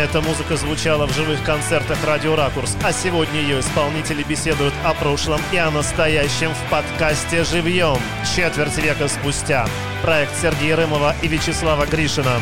Эта музыка звучала в живых концертах «Радио Ракурс», а сегодня ее исполнители беседуют о прошлом и о настоящем в подкасте «Живьем» четверть века спустя. Проект Сергея Рымова и Вячеслава Гришина.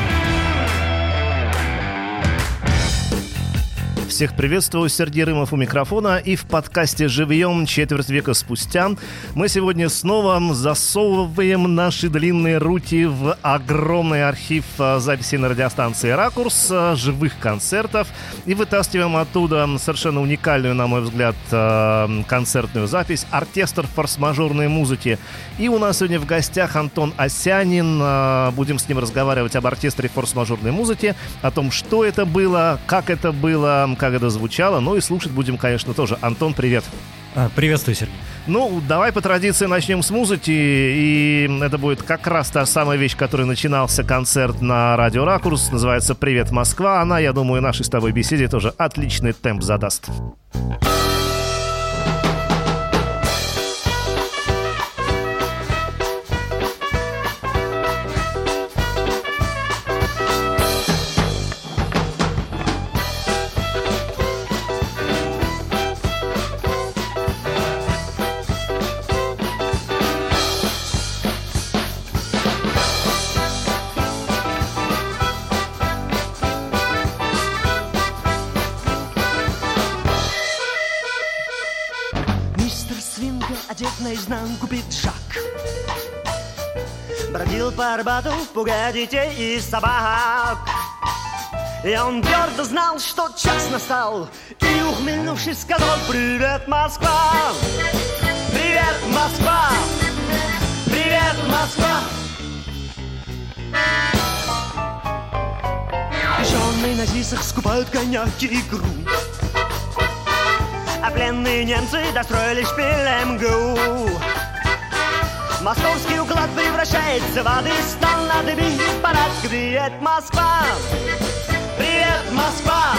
Всех приветствую, Сергей Рымов у микрофона и в подкасте «Живьем» четверть века спустя мы сегодня снова засовываем наши длинные руки в огромный архив а, записей на радиостанции «Ракурс», а, живых концертов и вытаскиваем оттуда совершенно уникальную, на мой взгляд, а, концертную запись «Оркестр форс-мажорной музыки». И у нас сегодня в гостях Антон Осянин. Будем с ним разговаривать об оркестре форс-мажорной музыки, о том, что это было, как это было, как это звучало. Ну и слушать будем, конечно, тоже. Антон, привет. А, приветствую, Сергей. Ну, давай по традиции начнем с музыки. И это будет как раз та самая вещь, которой начинался концерт на Радио Ракурс. Называется «Привет, Москва». Она, я думаю, нашей с тобой беседе тоже отличный темп задаст. Арбату, пугая детей и собак. И он твердо знал, что час настал, и, ухмыльнувшись, сказал «Привет, Москва! Привет, Москва! Привет, Москва!» Пижонные на зисах скупают коньяки и грунт А пленные немцы достроили шпиль МГУ Московский уклад превращается в ады Стал на дыми парад Привет, Москва! Привет, Москва!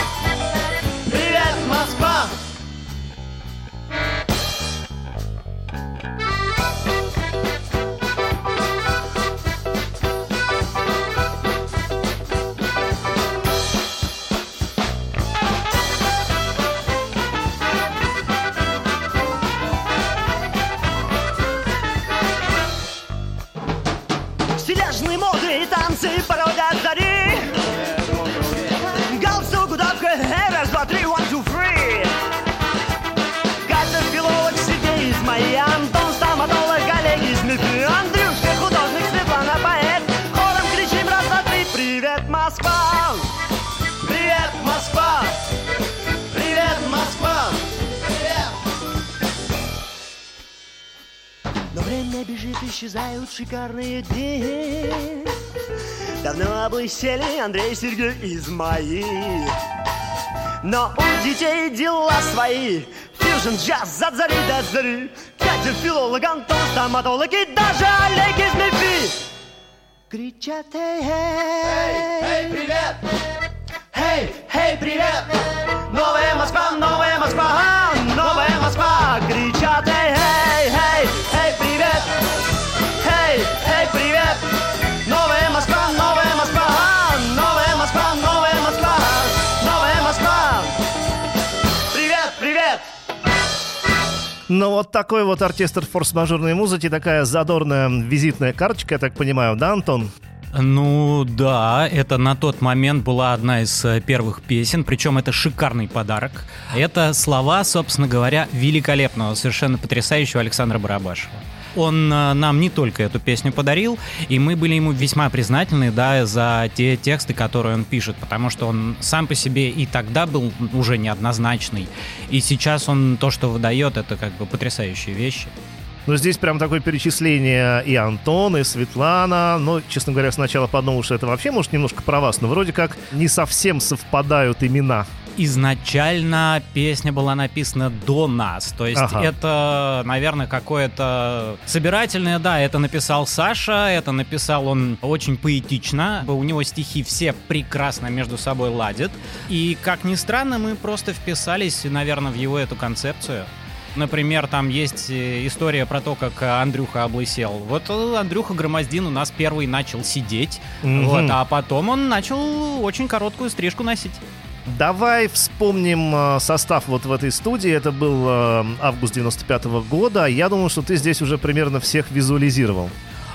Исчезают шикарные дни Давно облысели Андрей Сергей Измаил Но у детей дела свои Фьюжн, джаз, за зари до зари Катер, филолог, Антон, стоматолог И даже Олег из Мефи Кричат, эй, эй Эй, привет! Эй, эй, привет! Новая Москва, новая Москва, новая Москва Кричат, эй, эй, эй, эй, привет! Эй, эй, привет! Новая Москва, новая Москва, новая Москва, новая Москва, новая Москва. Привет, привет! Ну, вот такой вот оркестр форс-мажорной музыки, такая задорная визитная карточка, я так понимаю, да, Антон? Ну да, это на тот момент была одна из э, первых песен, причем это шикарный подарок. Это слова, собственно говоря, великолепного, совершенно потрясающего Александра Барабашева. Он э, нам не только эту песню подарил, и мы были ему весьма признательны, да, за те тексты, которые он пишет, потому что он сам по себе и тогда был уже неоднозначный, и сейчас он то, что выдает, это как бы потрясающие вещи. Но здесь прям такое перечисление и Антон, и Светлана. Но, честно говоря, сначала подумал, что это вообще, может, немножко про вас, но вроде как не совсем совпадают имена изначально песня была написана до нас. То есть ага. это, наверное, какое-то собирательное, да, это написал Саша, это написал он очень поэтично. У него стихи все прекрасно между собой ладят. И, как ни странно, мы просто вписались, наверное, в его эту концепцию. Например, там есть э, история про то, как Андрюха облысел. Вот э, Андрюха Громоздин у нас первый начал сидеть, mm-hmm. вот, а потом он начал очень короткую стрижку носить. Давай вспомним э, состав вот в этой студии. Это был э, август 95 -го года. Я думаю, что ты здесь уже примерно всех визуализировал.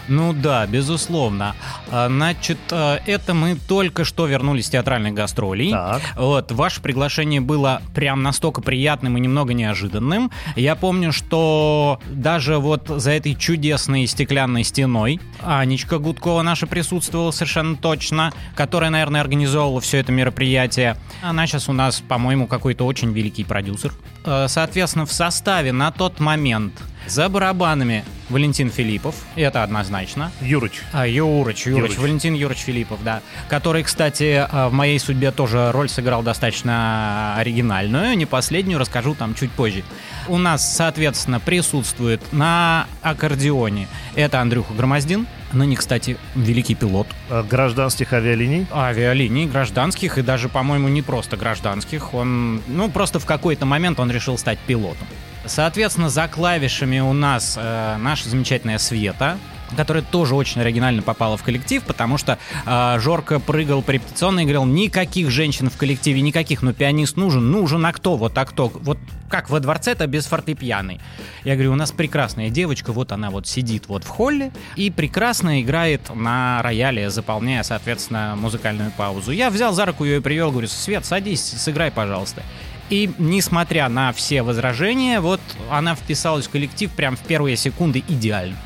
Ну да, безусловно. А, Значит, э, это мы только что вернулись с театральных гастролей. Так. Вот, ваше приглашение было прям настолько приятным и немного неожиданным. Я помню, что даже вот за этой чудесной стеклянной стеной Анечка Гудкова наша присутствовала совершенно точно, которая, наверное, организовывала все это мероприятие. Она сейчас у нас, по-моему, какой-то очень великий продюсер. Э, Соответственно, в составе на тот момент за барабанами Валентин Филиппов, и это однозначно. Юрыч. А, Юрыч, Юрыч, Юрыч. Валентин Юрыч Филиппов, да. Который, кстати, э, в моей судьбе тоже роль сыграл достаточно оригинальную. Не последнюю, расскажу там чуть позже. У нас, соответственно, присутствует на аккордеоне это Андрюха Громоздин. Ныне, кстати, великий пилот Э, Гражданских авиалиний. авиалиний гражданских и даже, по-моему, не просто гражданских. Он, ну, просто в какой-то момент он решил стать пилотом. Соответственно, за клавишами у нас э, наша замечательная Света, которая тоже очень оригинально попала в коллектив, потому что э, Жорка прыгал по репетиционной и говорил, никаких женщин в коллективе, никаких, но пианист нужен, нужен, а кто, вот а кто, вот как во дворце-то без фортепианы. Я говорю, у нас прекрасная девочка, вот она вот сидит вот в холле и прекрасно играет на рояле, заполняя, соответственно, музыкальную паузу. Я взял за руку ее и привел, говорю, Свет, садись, сыграй, пожалуйста. И несмотря на все возражения, вот она вписалась в коллектив прям в первые секунды идеально.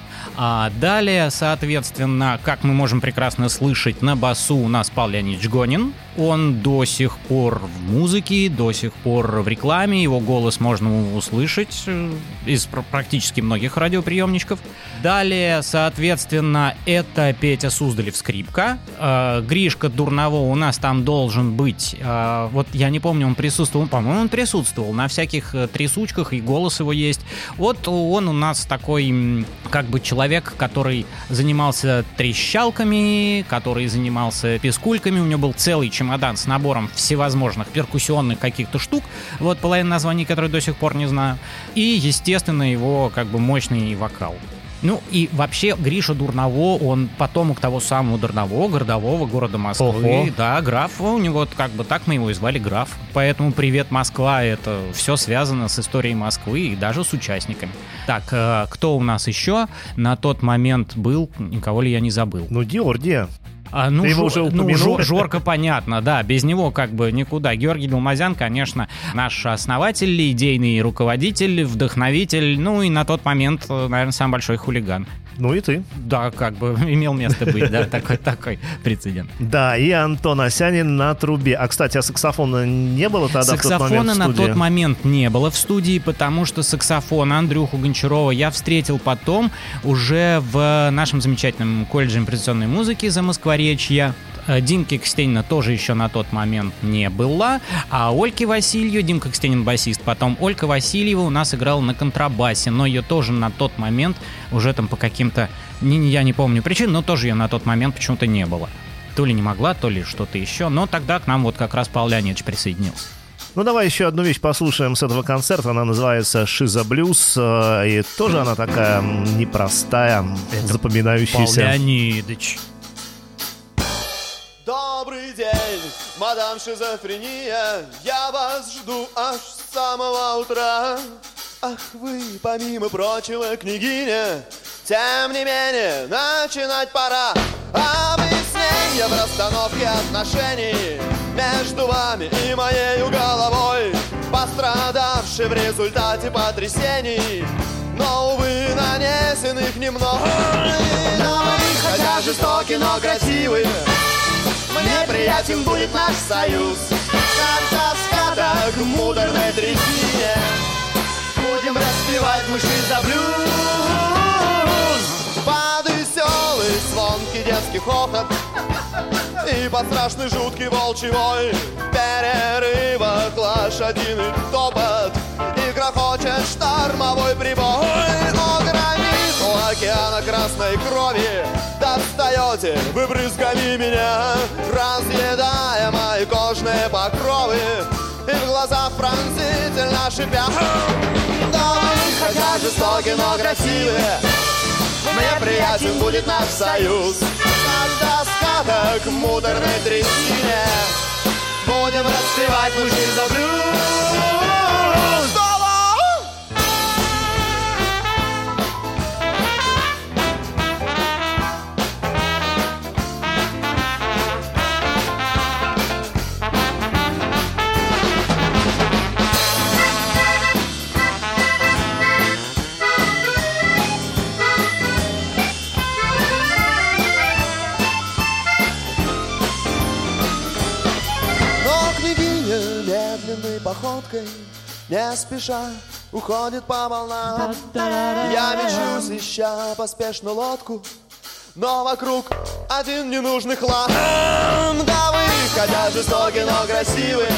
А далее, соответственно, как мы можем прекрасно слышать, на басу у нас Павел Леонидович Гонин. Он до сих пор в музыке, до сих пор в рекламе. Его голос можно услышать э, из пр- практически многих радиоприемничков. Далее, соответственно, это Петя Суздалев скрипка. Э, Гришка Дурново у нас там должен быть. Э, Вот я не помню, он присутствовал. По-моему, он присутствовал на всяких трясучках, и голос его есть. Вот он у нас такой, как бы человек, который занимался трещалками, который занимался пескульками. У него был целый чемодан с набором всевозможных перкуссионных каких-то штук. Вот половина названий, которые до сих пор не знаю. И, естественно, его как бы мощный вокал. Ну и вообще Гриша Дурново, он потомок того самого Дурново, городового города Москвы. Ого. Да, граф, у него как бы так мы его и звали граф. Поэтому «Привет, Москва» — это все связано с историей Москвы и даже с участниками. Так, э, кто у нас еще на тот момент был, никого ли я не забыл? Ну, Георгия. А, ну, Ты его уже ну, упомянул? Жор- Жорка, понятно, да, без него как бы никуда. Георгий Долмазян, конечно, наш основатель, идейный руководитель, вдохновитель, ну и на тот момент, э, наверное, самый большой хулиган. Ну и ты. Да, как бы имел место быть, да, такой, такой прецедент. Да, и Антон Осянин на трубе. А, кстати, а саксофона не было тогда Саксофона на тот момент не было в студии, потому что саксофон Андрюху Гончарова я встретил потом уже в нашем замечательном колледже импровизационной музыки за Москворечья. Э, Димки Кстенина тоже еще на тот момент не было. А Ольки Василью, Димка Кстенин басист, потом Олька Васильева у нас играла на контрабасе, но ее тоже на тот момент уже там по каким-то, я не помню причин, но тоже ее на тот момент почему-то не было. То ли не могла, то ли что-то еще. Но тогда к нам вот как раз Павел Леонидович присоединился. Ну, давай еще одну вещь послушаем с этого концерта. Она называется «Шиза Блюз». э, И тоже она такая непростая, Павел запоминающаяся. Леонидович. Добрый день, мадам шизофрения, я вас жду аж с самого утра. Ах вы, помимо прочего, княгиня, тем не менее, начинать пора. Объяснение в расстановке отношений между вами и моей головой, пострадавший в результате потрясений. Но, увы, нанесенных немного Но вы, хотя жестоки, но красивы мне приятен будет наш союз. Как тоска, так в муторной трясине. Будем распевать мы за блюз. Под веселый, звонкий детский хохот И под страшный, жуткий волчий вой. В перерывах лошадиный топот И грохочет штормовой прибой. О, границу океана красной крови Достаете вы брызгами меня Разъедая мои кожные покровы. И в глазах пронзительно шипя. Да вы, хотя жестоки, но красивые Мне приятен будет наш союз. Как доска, так в муторной трясине Будем распевать жизнь за блюз походкой Не спеша уходит по волнам. Я мечусь, ища поспешно лодку Но вокруг один ненужный хлам. Да вы, хотя жестокий, но красивый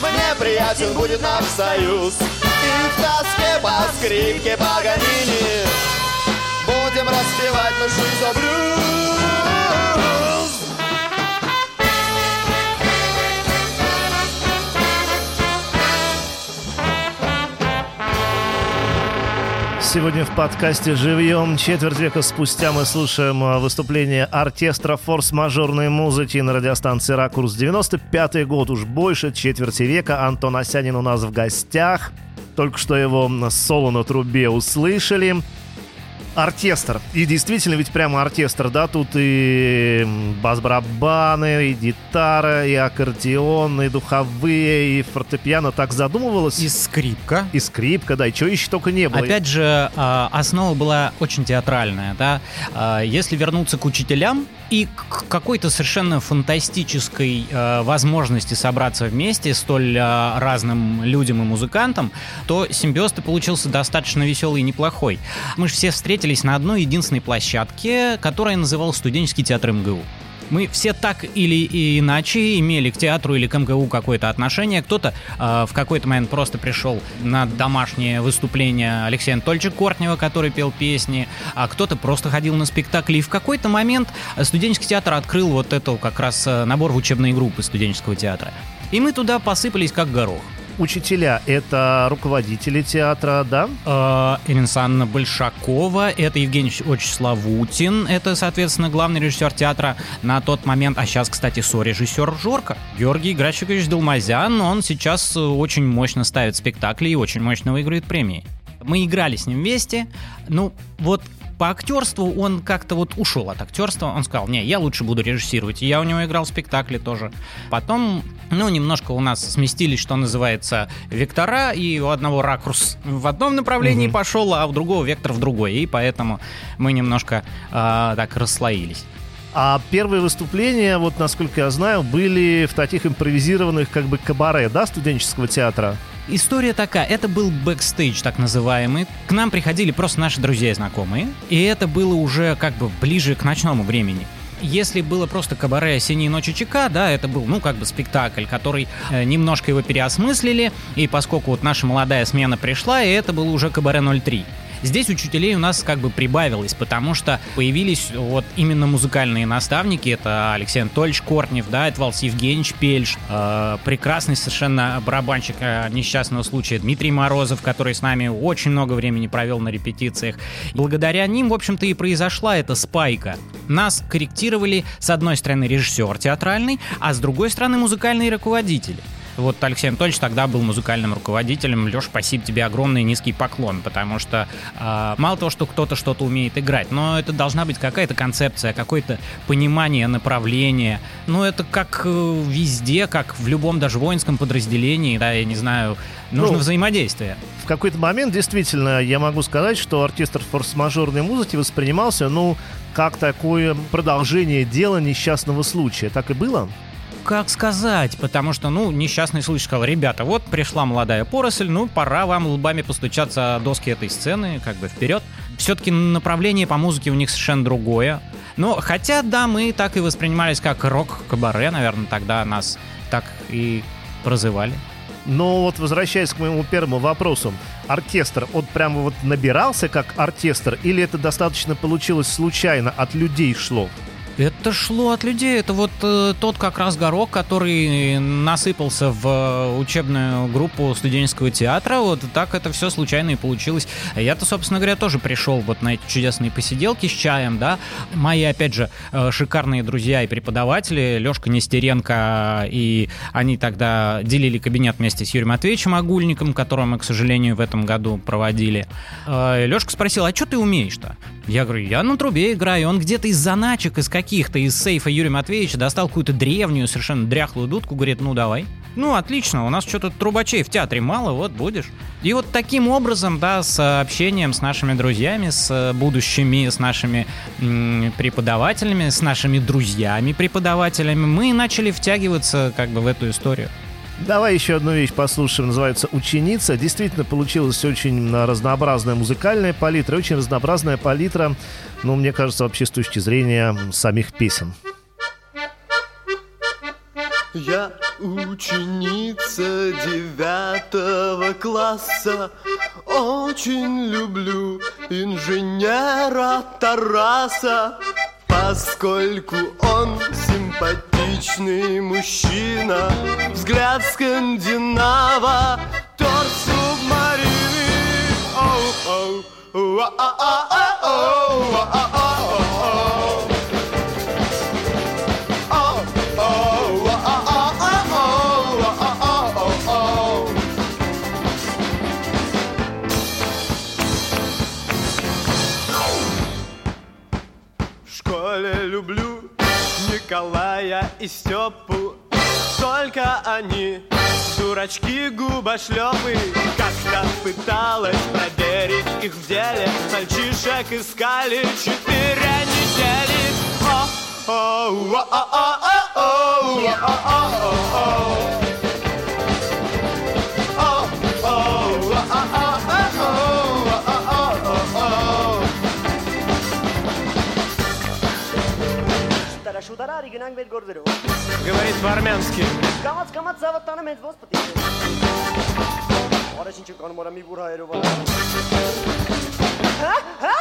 Мне приятен будет наш союз И в тоске по скрипке Паганини Будем распевать мы жизнь блюз Сегодня в подкасте «Живьем». Четверть века спустя мы слушаем а, выступление оркестра форс-мажорной музыки на радиостанции «Ракурс». 95-й год, уж больше четверти века. Антон Осянин у нас в гостях. Только что его соло на трубе услышали. Оркестр. И действительно, ведь прямо оркестр, да? Тут и бас-барабаны, и гитара, и аккордеон, и духовые, и фортепиано. Так задумывалось? И скрипка. И скрипка, да, и чего еще только не было. Опять же, а, основа была очень театральная, да. А, Если вернуться к учителям и к какой-то совершенно фантастической а, возможности собраться вместе столь а, разным людям и музыкантам, то симбиоз-то получился достаточно веселый и неплохой. Мы же все встретились на одной единственной площадке, которая называлась студенческий театр МГУ. Мы все так или иначе имели к театру или к МГУ какое-то отношение. Кто-то э, в какой-то момент просто пришел на домашнее выступление Алексея Анатольевича Кортнева, который пел песни, а кто-то просто ходил на спектакли. И в какой-то момент студенческий театр открыл вот эту как раз э, набор в учебные группы студенческого театра. И мы туда посыпались как горох. Учителя — это руководители театра, да? Э, Александровна Большакова, это Евгений Очень это, соответственно, главный режиссер театра на тот момент, а сейчас, кстати, сорежиссер Жорка. Георгий Грачикович Долмазян, он сейчас э, очень мощно ставит спектакли и очень мощно выигрывает премии. Мы играли с ним вместе, ну, вот по актерству он как-то вот ушел от актерства. Он сказал, не, я лучше буду режиссировать. И я у него играл в спектакле тоже. Потом, ну, немножко у нас сместились, что называется, вектора, и у одного ракурс в одном направлении Мгм. пошел, а у другого вектор в другой. И поэтому мы немножко а, так расслоились. А первые выступления, вот насколько я знаю, были в таких импровизированных как бы кабаре, да, студенческого театра? История такая, это был бэкстейдж так называемый. К нам приходили просто наши друзья и знакомые, и это было уже как бы ближе к ночному времени. Если было просто кабаре «Осенние ночи ЧК», да, это был, ну, как бы спектакль, который э, немножко его переосмыслили, и поскольку вот наша молодая смена пришла, и это было уже кабаре 03. Здесь учителей у нас как бы прибавилось, потому что появились вот именно музыкальные наставники. Это Алексей Анатольевич Кортнев, да, это Валдис Евгеньевич Пельш, э, прекрасный совершенно барабанщик э, несчастного случая Дмитрий Морозов, который с нами очень много времени провел на репетициях. Благодаря ним, в общем-то, и произошла эта спайка. Нас корректировали, с одной стороны, режиссер театральный, а с другой стороны, музыкальные руководители. Вот Алексей Анатольевич тогда был музыкальным руководителем. Леш, спасибо тебе огромный низкий поклон, потому что э, мало того, что кто-то что-то умеет играть, но это должна быть какая-то концепция, какое-то понимание направления. Ну, это как э, везде, как в любом даже воинском подразделении, да, я не знаю, нужно Ну, взаимодействие. В какой-то момент действительно я могу сказать, что оркестр форс-мажорной музыки воспринимался, ну, как такое продолжение дела несчастного случая. Так и было? Как сказать? Потому что, ну, несчастный случай сказал, ребята, вот пришла молодая поросль, ну, пора вам лбами постучаться о доски этой сцены, как бы вперед. Все-таки направление по музыке у них совершенно другое. Но, хотя, да, мы так и воспринимались как рок-кабаре, наверное, тогда нас так и прозывали. Но вот возвращаясь к моему первому вопросу, оркестр, он прямо вот набирался как оркестр, или это достаточно получилось случайно, от людей шло? Это шло от людей. Это вот э, тот как раз горох, который насыпался в э, учебную группу студенческого театра. Вот так это все случайно и получилось. Я-то, собственно говоря, тоже пришел вот на эти чудесные посиделки с чаем, да. Мои, опять же, э, шикарные друзья и преподаватели, Лешка Нестеренко, и они тогда делили кабинет вместе с Юрием Матвеевичем Агульником, которого мы, к сожалению, в этом году проводили. Э, Лешка спросил, а что ты умеешь-то? Я говорю, я на трубе играю. Он где-то из заначек, из каких-то, из сейфа Юрия Матвеевича достал какую-то древнюю, совершенно дряхлую дудку, говорит, ну давай. Ну, отлично, у нас что-то трубачей в театре мало, вот будешь. И вот таким образом, да, с общением с нашими друзьями, с будущими, с нашими м, преподавателями, с нашими друзьями-преподавателями, мы начали втягиваться как бы в эту историю. Давай еще одну вещь послушаем, называется «Ученица». Действительно, получилась очень разнообразная музыкальная палитра, очень разнообразная палитра, ну, мне кажется, вообще с точки зрения самих песен. Я ученица девятого класса Очень люблю инженера Тараса Поскольку он симпатичный мужчина Взгляд скандинава, торс субмарины Оу, оу, уа-а-а-а-оу, уа-а-а-а-оу. Николая и Степу. Только они дурачки губошлепы Как-то пыталась проверить их в деле. Мальчишек искали четыре недели. О, о, о, о, о, о, о, о, о, о, о. դարա արի գնանք մեր գործերով։ Говорит по-армянски։ Կամած կամած զավդ տանը մեծ ոնց պետք է։ Առաջինը կանում արա մի բուր հայերով։ Հա հա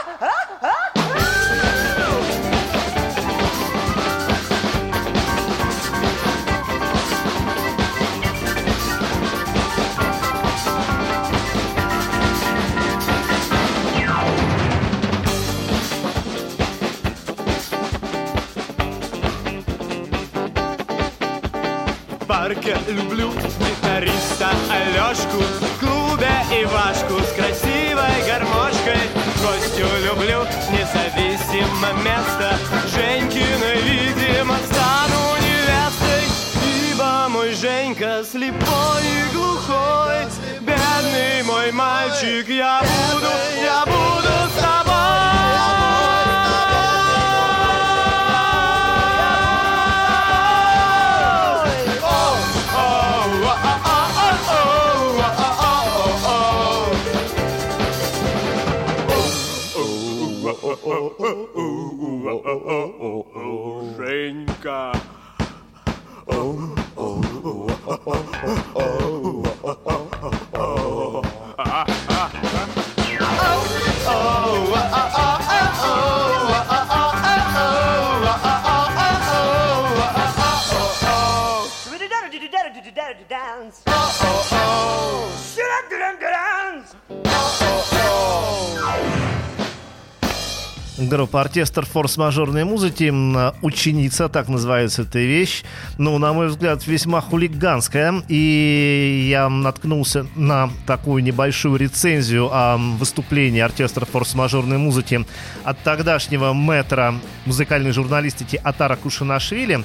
парке люблю гитариста Алешку В клубе Ивашку с красивой гармошкой. Костю люблю независимо место. Женькина, видимо, стану невестой Ибо мой Женька слепой и глухой. Бедный мой мальчик, я буду, я буду с тобой Женька. Dance. Dance. Группа оркестр форс-мажорной музыки, ученица, так называется эта вещь. Ну, на мой взгляд, весьма хулиганская. И я наткнулся на такую небольшую рецензию о выступлении оркестра форс-мажорной музыки от тогдашнего мэтра музыкальной журналистики Атара Кушанашвили.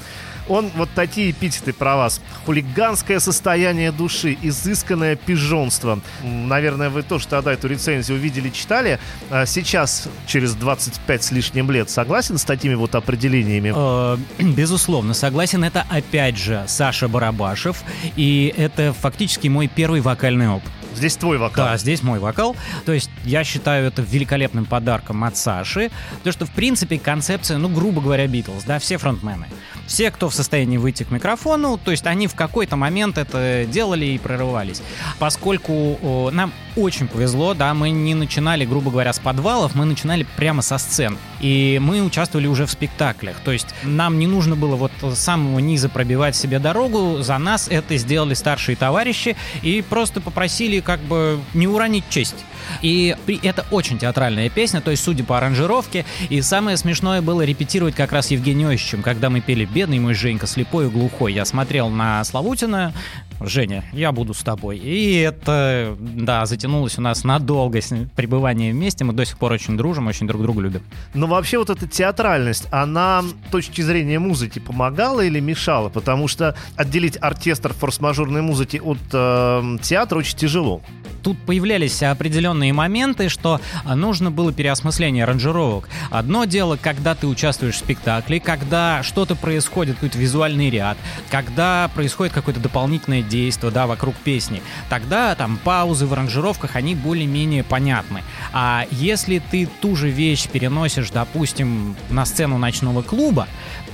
Он вот такие эпитеты про вас. Хулиганское состояние души, изысканное пижонство. Наверное, вы тоже тогда эту рецензию увидели, читали. А Сейчас, через 25 с лишним лет, согласен с такими вот определениями? Э, Безусловно, согласен. Это опять же Саша Барабашев. И это фактически мой первый вокальный опыт. Здесь твой вокал. Да, здесь мой вокал. То есть я считаю это великолепным подарком от Саши. Потому что, в принципе, концепция, ну, грубо говоря, Битлз, да, все фронтмены. Все, кто в состоянии выйти к микрофону, то есть они в какой-то момент это делали и прорывались. Поскольку о, нам очень повезло, да, мы не начинали, грубо говоря, с подвалов, мы начинали прямо со сцен. И мы участвовали уже в спектаклях. То есть нам не нужно было вот с самого низа пробивать себе дорогу, за нас это сделали старшие товарищи и просто попросили как бы не уронить честь. И это очень театральная песня, то есть, судя по аранжировке. И самое смешное было репетировать как раз Евгений Осичем, когда мы пели «Бедный мой Женька, слепой и глухой». Я смотрел на Славутина, Женя, я буду с тобой. И это, да, затянулось у нас надолго пребывание вместе. Мы до сих пор очень дружим, очень друг друга любим. Но вообще вот эта театральность, она с точки зрения музыки помогала или мешала? Потому что отделить оркестр форс-мажорной музыки от э, театра очень тяжело тут появлялись определенные моменты, что нужно было переосмысление аранжировок. Одно дело, когда ты участвуешь в спектакле, когда что-то происходит, какой-то визуальный ряд, когда происходит какое-то дополнительное действие, да, вокруг песни, тогда там паузы в аранжировках, они более-менее понятны. А если ты ту же вещь переносишь, допустим, на сцену ночного клуба,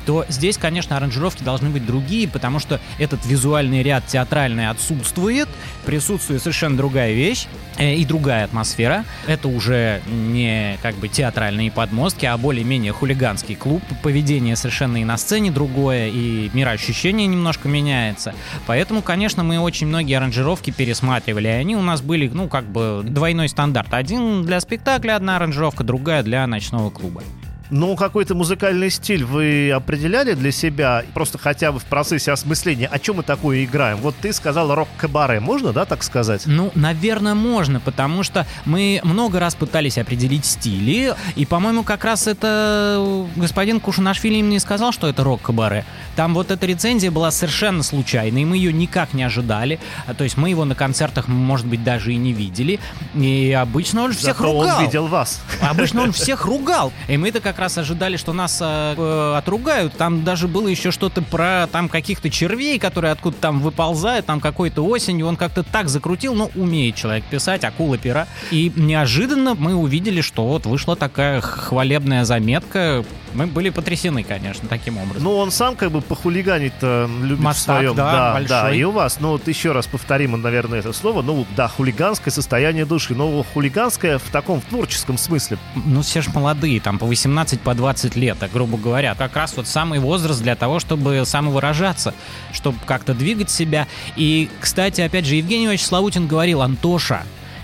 то здесь, конечно, аранжировки должны быть другие, потому что этот визуальный ряд театральный отсутствует, присутствует совершенно другая вещь э, и другая атмосфера. Это уже не как бы театральные подмостки, а более-менее хулиганский клуб. Поведение совершенно и на сцене другое, и мироощущение немножко меняется. Поэтому, конечно, мы очень многие аранжировки пересматривали, и они у нас были, ну, как бы двойной стандарт. Один для спектакля одна аранжировка, другая для ночного клуба. Ну, какой-то музыкальный стиль вы определяли для себя, просто хотя бы в процессе осмысления, о чем мы такое играем? Вот ты сказал рок-кабаре, можно, да, так сказать? Ну, наверное, можно, потому что мы много раз пытались определить стили, и, по-моему, как раз это господин Кушанашвили мне сказал, что это рок-кабаре. Там вот эта рецензия была совершенно случайной, мы ее никак не ожидали, а, то есть мы его на концертах, может быть, даже и не видели, и обычно он всех Зато ругал. он видел вас. Обычно он всех ругал, и мы-то как как раз ожидали, что нас э, э, отругают. Там даже было еще что-то про там каких-то червей, которые откуда там выползают, там какой-то осенью. Он как-то так закрутил, но умеет человек писать, акула пера. И неожиданно мы увидели, что вот вышла такая хвалебная заметка. Мы были потрясены, конечно, таким образом. Ну, он сам как бы похулиганить-то любит Мастак, в своем. да, да, большой. да. И у вас, ну вот еще раз повторим, наверное, это слово. Ну, да, хулиганское состояние души. Но хулиганское в таком в творческом смысле. Ну, все ж молодые, там по 18 по 20 лет, а, грубо говоря. Как раз вот самый возраст для того, чтобы самовыражаться, чтобы как-то двигать себя. И, кстати, опять же, Евгений Иванович Славутин говорил, Антоша,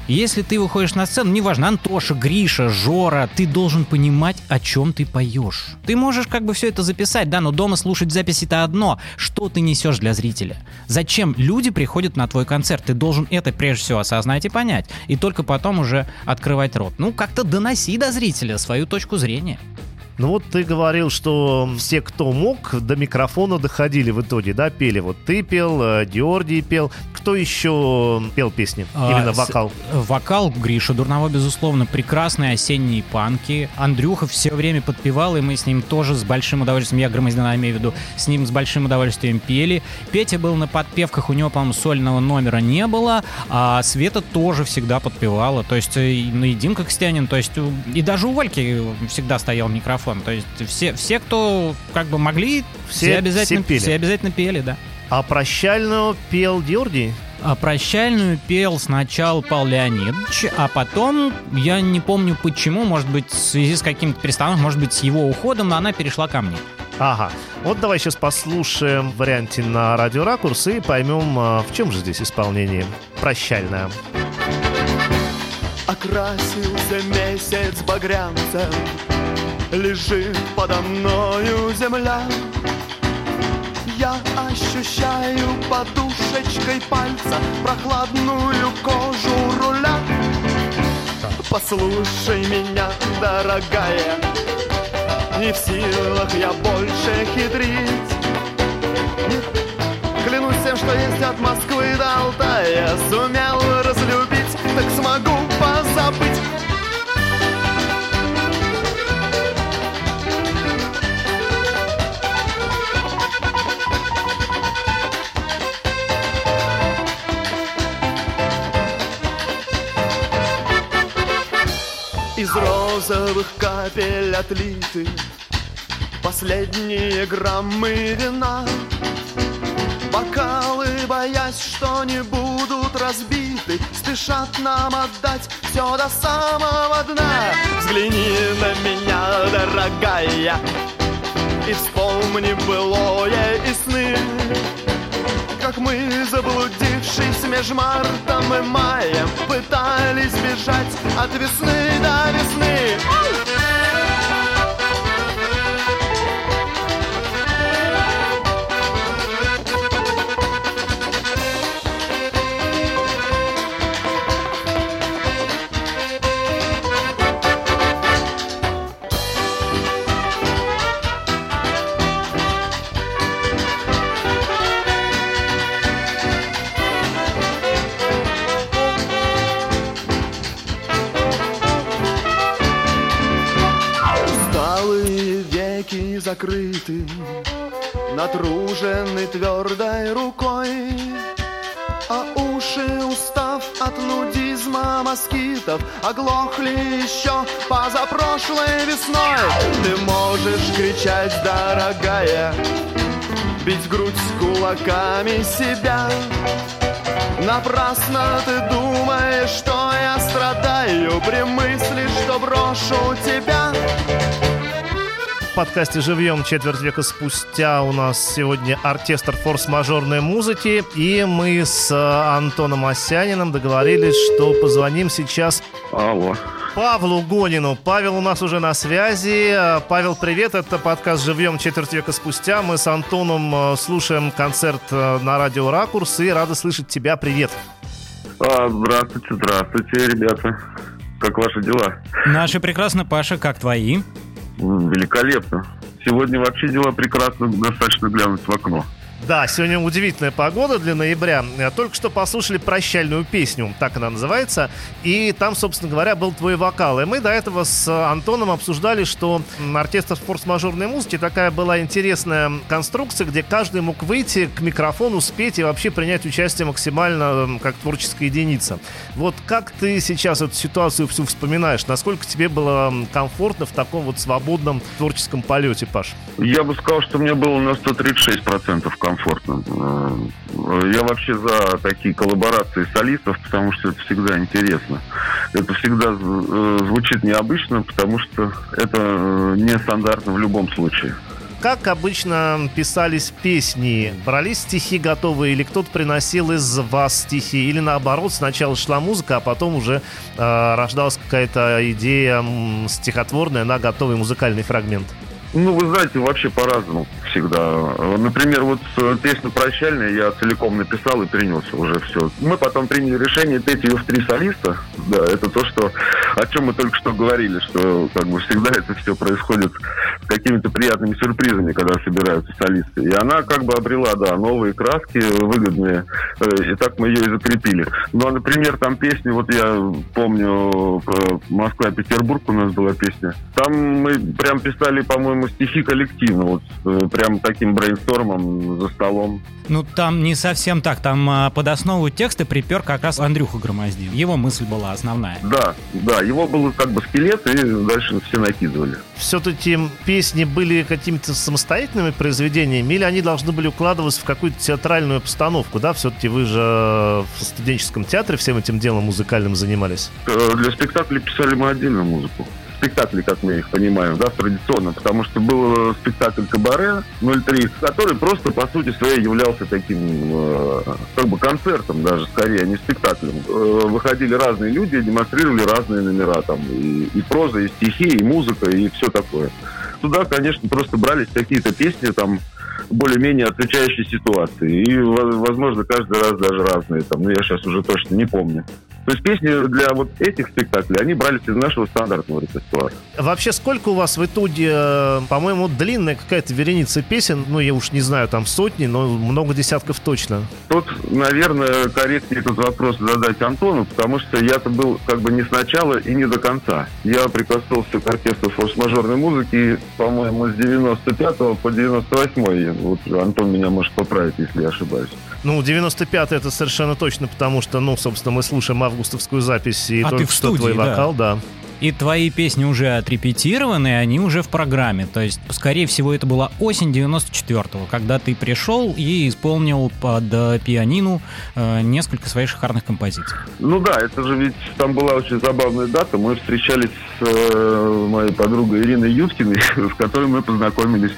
если ты выходишь на сцену, неважно, Антоша, Гриша, Жора, ты должен понимать, о чем ты поешь. Ты можешь как бы все это записать, да, но дома слушать записи это одно. Что ты несешь для зрителя? Зачем люди приходят на твой концерт? Ты должен это прежде всего осознать и понять. И только потом уже открывать рот. Ну, как-то доноси до зрителя свою точку зрения. Ну вот ты говорил, что все, кто мог, до микрофона доходили в итоге, да, пели. Вот ты пел, э, Георгий пел. Кто еще пел песни? Именно А, с- вокал. Вокал Гриша Дурново, безусловно, прекрасные осенние панки. Андрюха все время подпевал, и мы с ним тоже с большим удовольствием, я Громоздина имею в виду, с ним с большим удовольствием пели. Петя был на подпевках, у него, по-моему, сольного номера не было, а Света тоже всегда подпевала. То есть, э, и- ну и Димка Костянин, то есть, и даже у Вальки всегда стоял микрофон. То есть, все, все кто как бы могли, все, Все- обязательно, все пели. все обязательно пели, да. А прощальную пел Георгий? А прощальную пел сначала Павел Леонидович, а потом, я не помню почему, может быть, в связи с каким-то перестановкой, может быть, с его уходом, но она перешла ко мне. Ага. Вот давай сейчас послушаем в варианте на радио Ракурс и поймем, а, в чем же здесь исполнение прощальное. Окрасился месяц багрянцем Лежит подо мною земля. Я ощущаю подушечкой пальца Прохладную кожу руля. Послушай меня, дорогая Не в силах я больше хитрить. Клянусь тем, что есть от Москвы до Алтая Сумел разлюбить, так смогу позабыть Из розовых капель отлиты Последние граммы вина Бокалы, боясь, что не будут разбиты спешат нам отдать все до самого дна. Взгляни на меня, дорогая, и вспомни былое и сны Как мы, заблудившись меж мартом и маем. Пытались бежать от весны до весны закрыты Натружены твердой рукой А уши, устав от нудизма москитов Оглохли еще позапрошлой весной. Ты можешь кричать, дорогая Бить грудь кулаками себя. Напрасно ты думаешь, что я страдаю При мысли, что брошу тебя В подкасте «Живьем» четверть века спустя у нас сегодня оркестр форс-мажорной музыки. И мы с э, Антоном Осяниным договорились, что позвоним сейчас Алло. Павлу Гонину. Павел у нас уже на связи. Э, Павел, привет. Это подкаст «Живьем» четверть века спустя. Мы с Антоном э, слушаем концерт на радио «Ракурс» и рады слышать тебя. Привет. А, здравствуйте, здравствуйте, ребята. Как ваши дела? Наши прекрасно, Паша, как твои? Великолепно. Сегодня вообще дела прекрасно, достаточно глянуть в окно. Да, сегодня удивительная погода для ноября. Э, Только что послушали прощальную песню, так она называется. И там, собственно говоря, был твой вокал. И мы до этого с Антоном обсуждали, что оркестр форс-мажорной музыки такая была интересная конструкция, где каждый мог выйти к микрофону, спеть и вообще принять участие максимально как творческая единица. Вот как ты сейчас эту ситуацию всю вспоминаешь? Насколько тебе было комфортно в таком вот свободном творческом полете, Паш? Я бы сказал, что мне было на 136% комфортно. Э, Я вообще за такие коллаборации солистов, потому что это всегда интересно. Это всегда э, звучит необычно, потому что это э, нестандартно в любом случае. Как обычно писались песни? Брались стихи готовые или кто-то приносил из вас стихи? Или наоборот, сначала шла музыка, а потом уже э, рождалась какая-то идея стихотворная на готовый музыкальный фрагмент? Ну, вы знаете, вообще по-разному всегда. Например, вот э, песню «Прощальная» я целиком написал и принес уже все. Мы потом приняли решение петь ее в три солиста. Да, это то, что, о чем мы только что говорили, что как бы всегда это все происходит с какими-то приятными сюрпризами, когда собираются солисты. И она как бы обрела, да, новые краски, выгодные. Э, И так мы ее и закрепили. Ну, а, например, там песни, вот я помню, э, Москва-Петербург у нас была песня. Там мы прям писали, по-моему, стихи коллективно, вот э, прям таким брейнстормом за столом. Ну, там не совсем так. Там а, под основу текста припер как раз Андрюха Громоздин. Его мысль была основная. Да, да, его был как бы скелет, и дальше все накидывали. Все-таки песни были какими-то самостоятельными произведениями или они должны были укладываться в какую-то театральную постановку, да? Все-таки вы же в студенческом театре всем этим делом музыкальным занимались. Э, Для спектакля писали мы отдельно музыку. Спектакли, как мы их понимаем, да, традиционно, потому что был э, спектакль «Кабаре» 03, который просто, по сути своей, являлся таким, э, как бы, концертом даже, скорее, а не спектаклем. Э, Выходили разные люди, демонстрировали разные номера, там, и, и проза, и стихи, и музыка, и все такое. Туда, конечно, просто брались какие-то песни, там, более-менее отвечающие ситуации. И, во- возможно, каждый раз даже разные. Там, ну, я сейчас уже точно не помню. То есть песни для вот этих спектаклей, они брались из нашего стандартного репертуара. Вообще, сколько у вас в итоге, э, по-моему, длинная какая-то вереница песен, ну, я уж не знаю, там сотни, но много десятков точно. Тут, наверное, корректнее этот вопрос задать Антону, потому что я-то был как бы не сначала и не до конца. Я прикоснулся к оркестру форс-мажорной музыки, по-моему, с 95 по 98 Вот Антон меня может поправить, если я ошибаюсь. Ну, 95-й это совершенно точно, потому что, ну, собственно, мы слушаем августовскую запись и А ты только в что студии, твой да. вокал, да. И твои песни уже отрепетированы, они уже в программе. То есть, скорее всего, это была осень 94-го, когда ты пришел и исполнил под э, пианину э, несколько своих шикарных композиций. Ну да, это же ведь там была очень забавная дата. Мы встречались с э, моей подругой Ириной Юткиной, с которой мы познакомились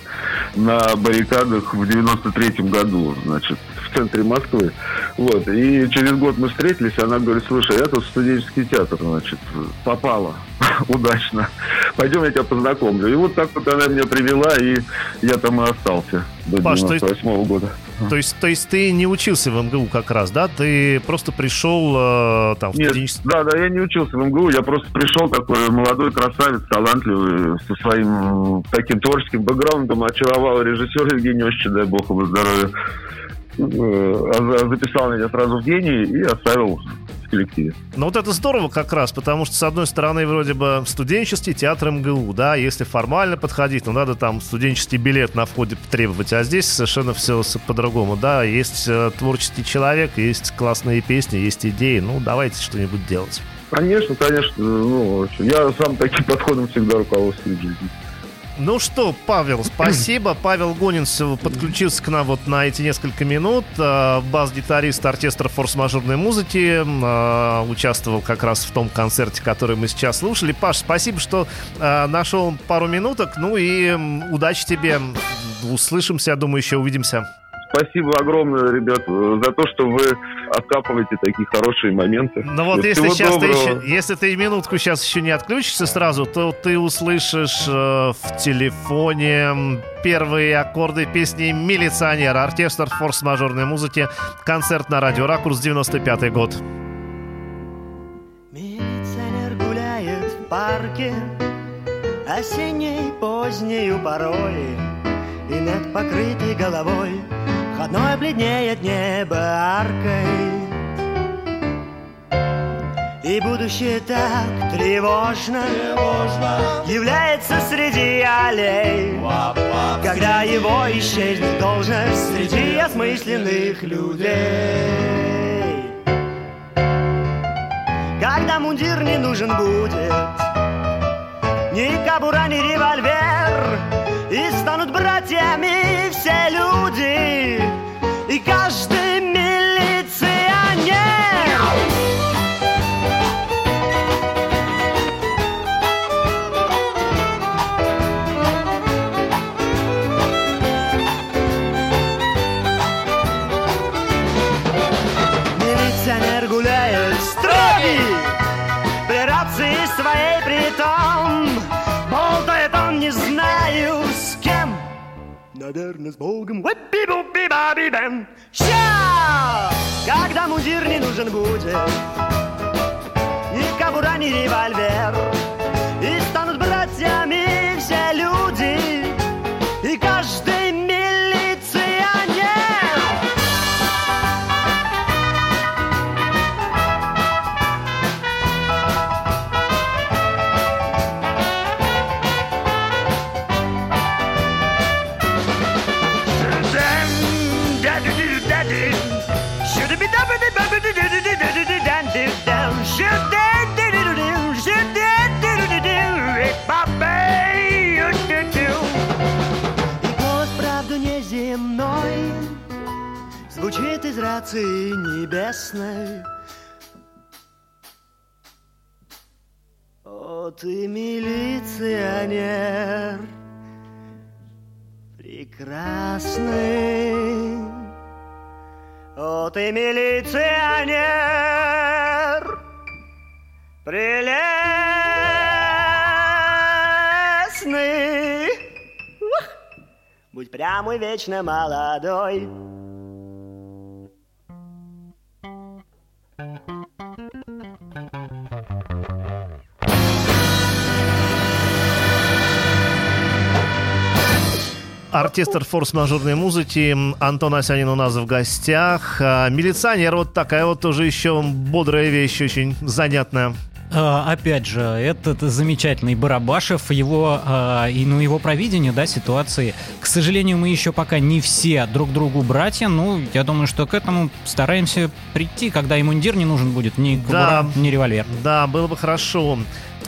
на баррикадах в 93-м году, значит, в центре Москвы. Вот. И через год мы встретились, она говорит, слушай, я тут в студенческий театр, значит, попала удачно. Пойдем, я тебя познакомлю. И вот так вот она меня привела, и я там и остался до Паш, то есть- 98 -го года. То есть, то есть ты не учился в МГУ как раз, да? Ты просто пришел э, там в Нет, студенческий... да, да, я не учился в МГУ, я просто пришел такой молодой красавец, талантливый, со своим таким творческим бэкграундом, очаровал режиссера Евгения Осича, дай бог ему здоровья, записал меня сразу в гений и оставил в коллективе. Ну вот это здорово как раз, потому что, с одной стороны, вроде бы студенческий театр МГУ, да, если формально подходить, ну надо там студенческий билет на входе требовать, а здесь совершенно все по-другому, да, есть э, творческий человек, есть классные песни, есть идеи, ну давайте что-нибудь делать. Конечно, конечно, ну, я сам таким подходом всегда руководствуюсь в жизни. Ну что, Павел, спасибо. Павел Гонинцев подключился к нам вот на эти несколько минут. Э, Бас-гитарист оркестра форс-мажорной музыки. э, Участвовал как раз в том концерте, который мы сейчас слушали. Паш, спасибо, что э, нашел пару минуток. Ну и удачи тебе. Услышимся, я думаю, еще увидимся. Спасибо огромное, ребят, э, за то, что вы откапываете такие хорошие моменты. Ну вот Всего если сейчас ты еще, если ты минутку сейчас еще не отключишься сразу, то ты услышишь э, в телефоне первые аккорды песни «Милиционер», оркестр форс-мажорной музыки, концерт на радио «Ракурс», 95 год. Милиционер гуляет в парке Осенней позднею порой И над покрытой головой Входной бледнеет небо аркой. И будущее так тревожно, Является среди аллей. Когда его исчезнет должность Среди осмысленных людей. Когда мундир не нужен будет Ни кобура, ни револьвер И станут братьями все люди Наверное, с Богом. Ща! Когда мундир не нужен будет Ни кобура, ни револьвер И станут братьями все люди И каждый из рации небесной. О, ты милиционер Прекрасный. О, ты милиционер Прелестный! Будь прямой, вечно молодой Оркестр форс-мажорной музыки. Антон Асянин у нас в гостях. А, Милиционер, вот такая вот тоже еще бодрая вещь, очень занятная. А, Опять же, этот замечательный Барабашев, его а, и ну его провидение, да, ситуации. К сожалению, мы еще пока не все друг другу братья. Ну, я думаю, что к этому стараемся прийти, когда и мундир не нужен будет, ни кобура, Да. ни револьвер. Да, было бы хорошо.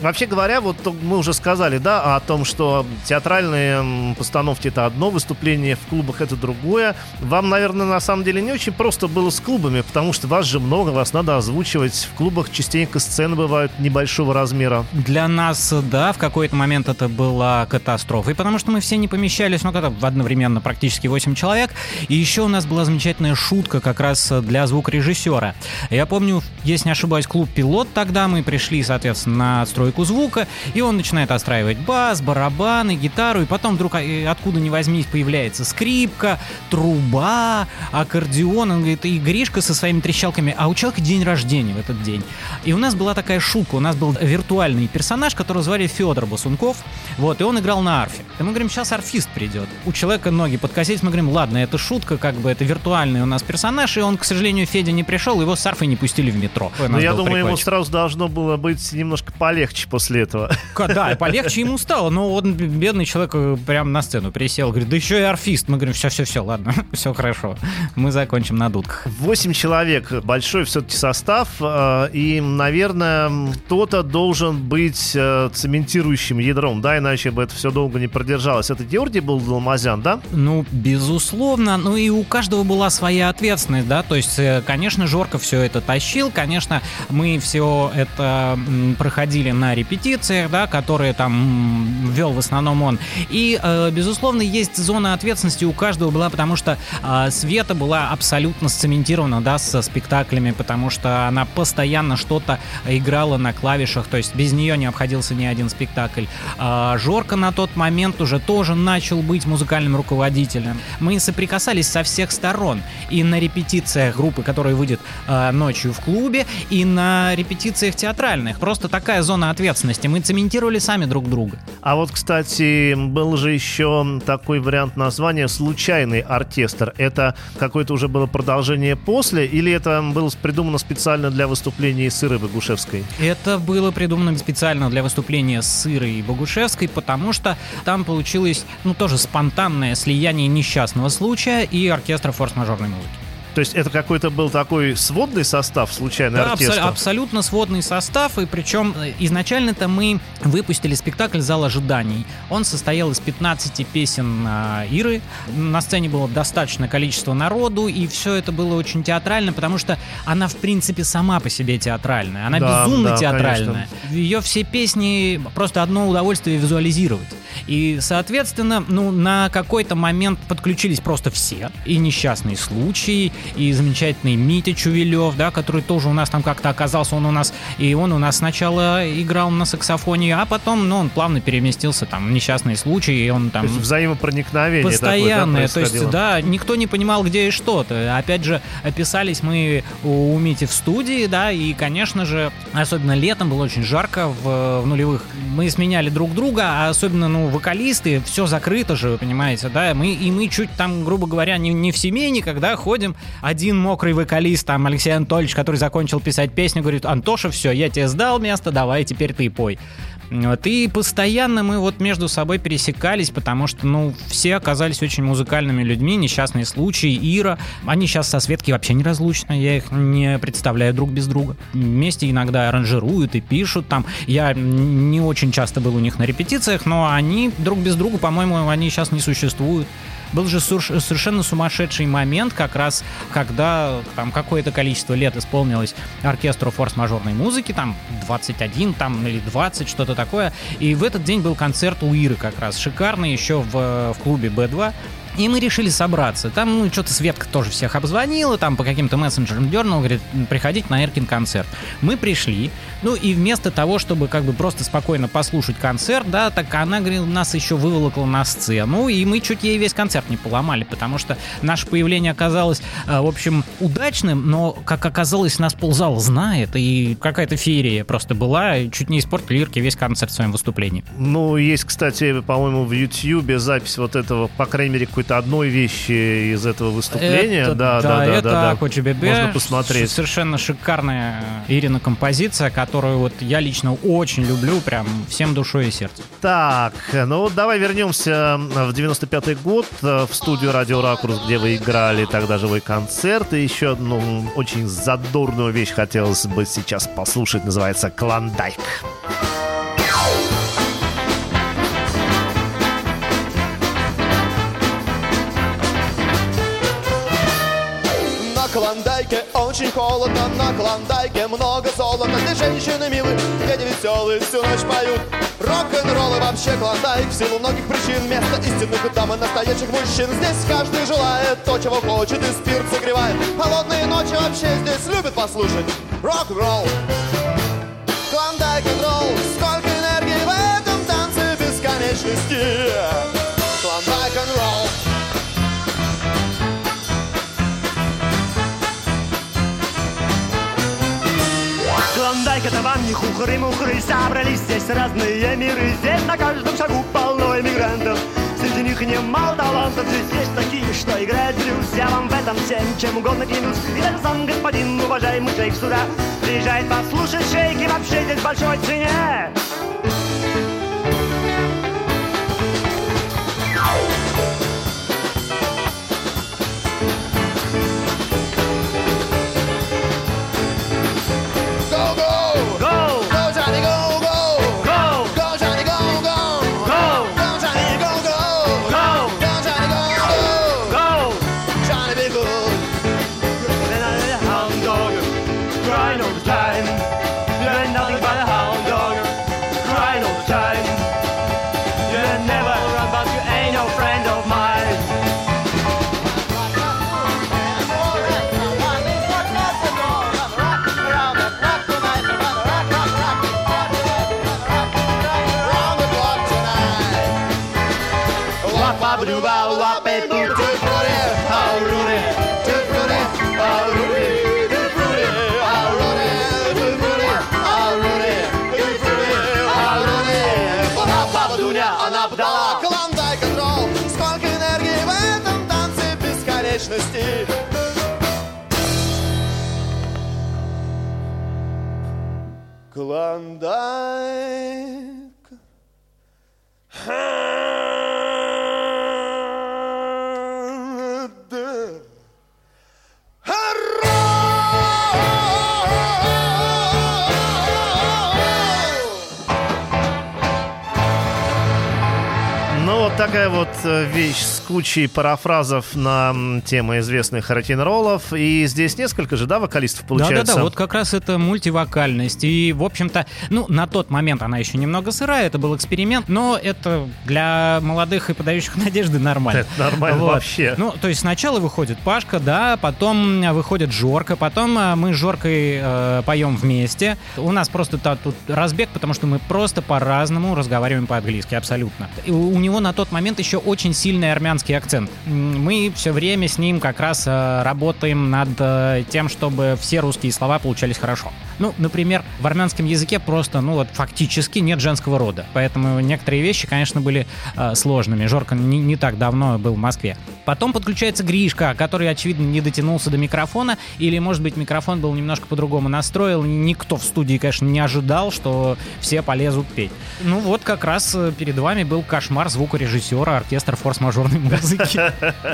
Вообще говоря, вот мы уже сказали, да, о том, что театральные постановки это одно, выступление в клубах это другое. Вам, наверное, на самом деле не очень просто было с клубами, потому что вас же много, вас надо озвучивать. В клубах частенько сцены бывают небольшого размера. Для нас, да, в какой-то момент это была катастрофа. И потому что мы все не помещались, ну, когда одновременно практически 8 человек. И еще у нас была замечательная шутка как раз для звукорежиссера. Я помню, если не ошибаюсь, клуб «Пилот» тогда мы пришли, соответственно, на отстройку звука, и он начинает остраивать бас, барабаны, гитару, и потом вдруг э, откуда ни возьмись появляется скрипка, труба, аккордеон. Он говорит, и Гришка со своими трещалками, а у человека день рождения в этот день. И у нас была такая шутка, у нас был виртуальный персонаж, которого звали Федор Басунков, вот, и он играл на арфе. И мы говорим, сейчас арфист придет. У человека ноги подкосились, мы говорим, ладно, это шутка, как бы это виртуальный у нас персонаж, и он, к сожалению, Федя не пришел, его с арфой не пустили в метро. Ну, я думаю, ему сразу должно было быть немножко полегче после этого. Да, полегче ему стало, но он, бедный человек, э, прям на сцену присел, говорит, да еще и арфист. Мы говорим, все-все-все, ладно, все хорошо, мы закончим на дудках. Восемь человек, большой все-таки состав, э, и, наверное, кто-то должен быть э, цементирующим ядром, да, иначе бы это все долго не продержалось. Это Георгий был Долмазян, да? Ну, безусловно, ну и у каждого была своя ответственность, да, то есть, конечно, Жорка все это тащил, конечно, мы все это проходили на репетициях, да, которые там вел в основном он. И, э, безусловно, есть зона ответственности у каждого была, потому что э, Света была абсолютно сцементирована, да, со спектаклями, потому что она постоянно что-то играла на клавишах, то есть без нее не обходился ни один спектакль. Э, Жорка на тот момент уже тоже начал быть музыкальным руководителем. Мы соприкасались со всех сторон. И на репетициях группы, которая выйдет э, ночью в клубе, и на репетициях театральных. Просто такая зона ответственности. Мы цементировали сами друг друга. А вот, кстати, был же еще такой вариант названия «случайный оркестр». Это какое-то уже было продолжение после, или это было придумано специально для выступления с Ирой Богушевской? Это было придумано специально для выступления с Ирой Богушевской, потому что там получилось, ну, тоже спонтанное слияние несчастного случая и оркестра форс-мажорной музыки. То есть это какой-то был такой сводный состав, случайный да, оркестр? Абсо- абсолютно сводный состав, и причем э, изначально-то мы выпустили спектакль «Зал ожиданий». Он состоял из 15 песен э, Иры. На сцене было достаточное количество народу, и все это было очень театрально, потому что она, в принципе, сама по себе театральная. Она да, безумно да, театральная. Конечно. Ее все песни просто одно удовольствие визуализировать. И, соответственно, ну, на какой-то момент подключились просто все. И несчастные случаи, и замечательный Митя Чувелев, да, который тоже у нас там как-то оказался, он у нас, и он у нас сначала играл на саксофоне, а потом, ну, он плавно переместился, там, несчастный случай, и он там... То есть взаимопроникновение Постоянное, такое, да, то есть, да, никто не понимал, где и что-то. Опять же, описались мы у Мити в студии, да, и, конечно же, особенно летом было очень жарко в, в нулевых. Мы сменяли друг друга, а особенно, ну, вокалисты, все закрыто же, вы понимаете, да, мы, и мы чуть там, грубо говоря, не, не в семейне, когда ходим, один мокрый вокалист, там, Алексей Анатольевич, который закончил писать песню, говорит, Антоша, все, я тебе сдал место, давай, теперь ты пой. Вот, и постоянно мы вот между собой пересекались, потому что, ну, все оказались очень музыкальными людьми, несчастные случаи, Ира. Они сейчас со Светкой вообще неразлучны, я их не представляю друг без друга. Вместе иногда аранжируют и пишут там. Я не очень часто был у них на репетициях, но они друг без друга, по-моему, они сейчас не существуют. Был же совершенно сумасшедший момент, как раз когда там какое-то количество лет исполнилось оркестру форс-мажорной музыки, там 21 там, или 20, что-то такое. И в этот день был концерт у Иры как раз, шикарный, еще в, в клубе B2. И мы решили собраться. Там, ну, что-то Светка тоже всех обзвонила, там по каким-то мессенджерам дернул, говорит, приходить на Эркин концерт. Мы пришли, ну, и вместо того, чтобы как бы просто спокойно послушать концерт, да, так она, говорит, нас еще выволокла на сцену, и мы чуть ей весь концерт не поломали, потому что наше появление оказалось, э, в общем, удачным, но, как оказалось, нас ползал знает, и какая-то феерия просто была, чуть не испортили Ирке весь концерт своим выступлением. Ну, есть, кстати, по-моему, в Ютьюбе запись вот этого, по крайней мере, какой какой-то одной вещи из этого выступления. Это, да, да, да, да, это да, да. Бебе. Можно посмотреть. Совершенно шикарная Ирина композиция, которую вот я лично очень люблю, прям всем душой и сердцем. Так, ну вот давай вернемся в 95-й год в студию Радио Ракурс, где вы играли тогда живой концерт. И еще одну очень задорную вещь хотелось бы сейчас послушать, называется «Клондайк». Клондайке очень холодно, на Клондайке много золота. Где женщины милы, дети веселые, всю ночь поют. Рок-н-ролл и вообще Клондайк в силу многих причин. Место истинных дам и настоящих мужчин. Здесь каждый желает то, чего хочет и спирт согревает. Холодные ночи вообще здесь любят послушать. Рок-н-ролл. Клондайк и ролл Сколько энергии в этом танце бесконечности Не хухры-мухры Собрались здесь разные миры. Здесь на каждом шагу полно эмигрантов. Среди них немало талантов. Здесь есть такие, что играют блюз. Я вам в этом всем чем угодно клянусь. И даже сам господин, уважаемый шейх сюда Приезжает послушать шейки Вообще здесь большой цене Клондайк. Хэ-да. Такая вот э, вещь с кучей парафразов на темы известных рок-н-роллов. И здесь несколько же, да, вокалистов получается? Да-да-да, вот как раз это мультивокальность. И, в общем-то, ну, на тот момент она еще немного сырая, это был эксперимент, но это для молодых и подающих надежды нормально. Это нормально вообще. Ну, то есть сначала выходит Пашка, да, потом э, выходит Жорка, потом э, мы с Жоркой э, поем вместе. У нас просто та- тут разбег, потому что мы просто по-разному разговариваем по-английски, абсолютно. И у него на тот момент еще очень сильный армянский акцент. Мы все время с ним как раз э, работаем над э, тем, чтобы все русские слова получались хорошо. Ну, например, в армянском языке просто, ну вот фактически нет женского рода. Поэтому некоторые вещи, конечно, были э, сложными. Жорка не, не так давно был в Москве. Потом подключается Гришка, который, очевидно, не дотянулся до микрофона. Или, может быть, микрофон был немножко по-другому настроен. Никто в студии, конечно, не ожидал, что все полезут петь. Ну вот как раз э, перед вами был кошмар звукорежиссера оркестр форс-мажорной музыки.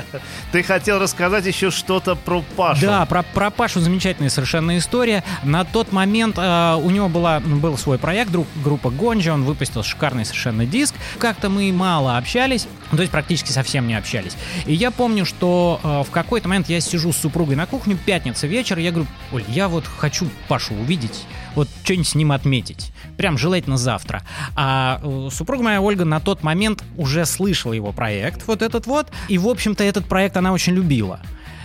Ты хотел рассказать еще что-то про Пашу. Да, про, про Пашу замечательная совершенно история. На тот момент э, у него была, был свой проект, друг, группа Гонджи, он выпустил шикарный совершенно диск. Как-то мы мало общались, ну, то есть практически совсем не общались. И я помню, что э, в какой-то момент я сижу с супругой на кухне, пятница вечер, и я говорю, Оль, я вот хочу Пашу увидеть, вот что-нибудь с ним отметить. Прям желательно завтра. А э, супруга моя Ольга на тот момент уже слышала его проект, вот этот вот. И, в общем-то, этот проект она очень любила.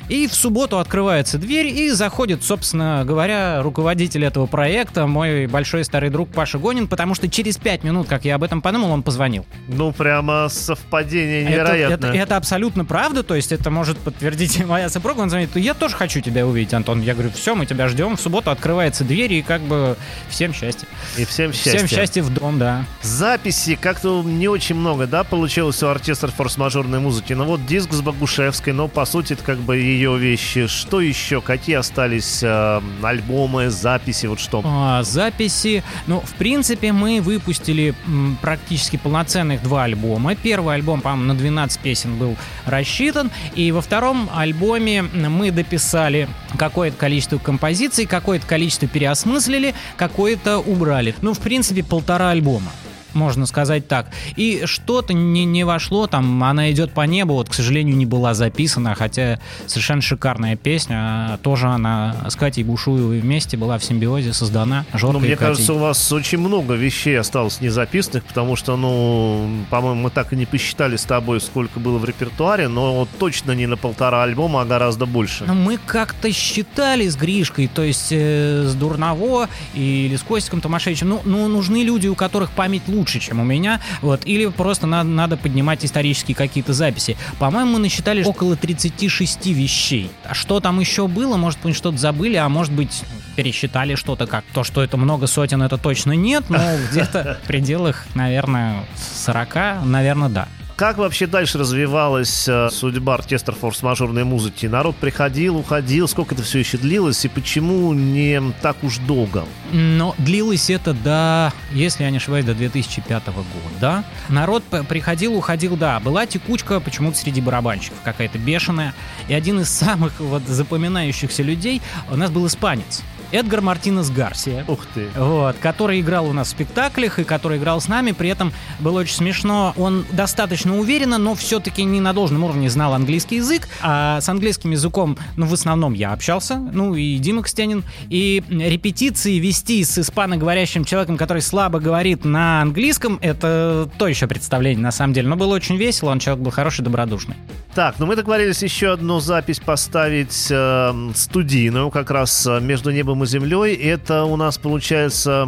И в субботу открывается дверь, и заходит, собственно говоря, руководитель этого проекта, мой большой старый друг Паша Гонин, потому что через пять минут, как я об этом подумал, он позвонил. Ну, прямо совпадение Это, невероятное. это- это абсолютно правда, то есть это может подтвердить моя супруга. Он звонит, я тоже хочу тебя увидеть, Антон. Я говорю, все, мы тебя ждем. В субботу открывается дверь, и как бы всем счастья. И всем счастья. Всем счастья в дом, да. Записи как-то не очень много, да, получилось у оркестра форс-мажорной музыки. Ну вот диск с Богушевской, но по сути это как бы ее вещи. Что еще? Какие остались э, альбомы, записи, вот что? А, записи. Ну, в принципе, мы выпустили м, практически полноценных два альбома. Первый альбом, по-моему, на 12 песен был рассчитан. И во втором альбоме мы дописали какое-то количество композиций, какое-то количество переосмыслили, какое-то убрали. Ну, в принципе, полтора альбома. Можно сказать так. И что-то не, не вошло, там она идет по небу, вот, к сожалению, не была записана, хотя совершенно шикарная песня. А тоже она с Катей Бушуевой вместе была в симбиозе создана. Жорка ну, мне Катей. кажется, у вас очень много вещей осталось незаписанных, потому что, ну, по-моему, мы так и не посчитали с тобой, сколько было в репертуаре, но точно не на полтора альбома, а гораздо больше. Ну, мы как-то считали с Гришкой, то есть э, с Дурново или с Костиком Томашевичем, ну, ну, нужны люди, у которых память лучше, чем у меня, вот, или просто надо, надо поднимать исторические какие-то записи. По-моему, мы насчитали около 36 вещей. А что там еще было, может быть, что-то забыли, а может быть, пересчитали что-то как. То, что это много сотен, это точно нет, но где-то в пределах, наверное, 40, наверное, да. Как вообще дальше развивалась э, судьба оркестра форс-мажорной музыки? Народ приходил, уходил, сколько это все еще длилось и почему не так уж долго? Но длилось это до, если я не ошибаюсь, до 2005 года. Народ приходил, уходил, да. Была текучка почему-то среди барабанщиков какая-то бешеная. И один из самых вот запоминающихся людей у нас был испанец. Эдгар Мартинес Гарсия. Ух ты. Вот, который играл у нас в спектаклях и который играл с нами, при этом было очень смешно. Он достаточно уверенно, но все-таки не на должном уровне знал английский язык, а с английским языком, ну, в основном я общался, ну, и Дима Костянин. И репетиции вести с испаноговорящим человеком, который слабо говорит на английском, это то еще представление, на самом деле. Но было очень весело, он человек был хороший, добродушный. Так, ну мы договорились еще одну запись поставить э, студийную, как раз э, между небом и землей. Это у нас получается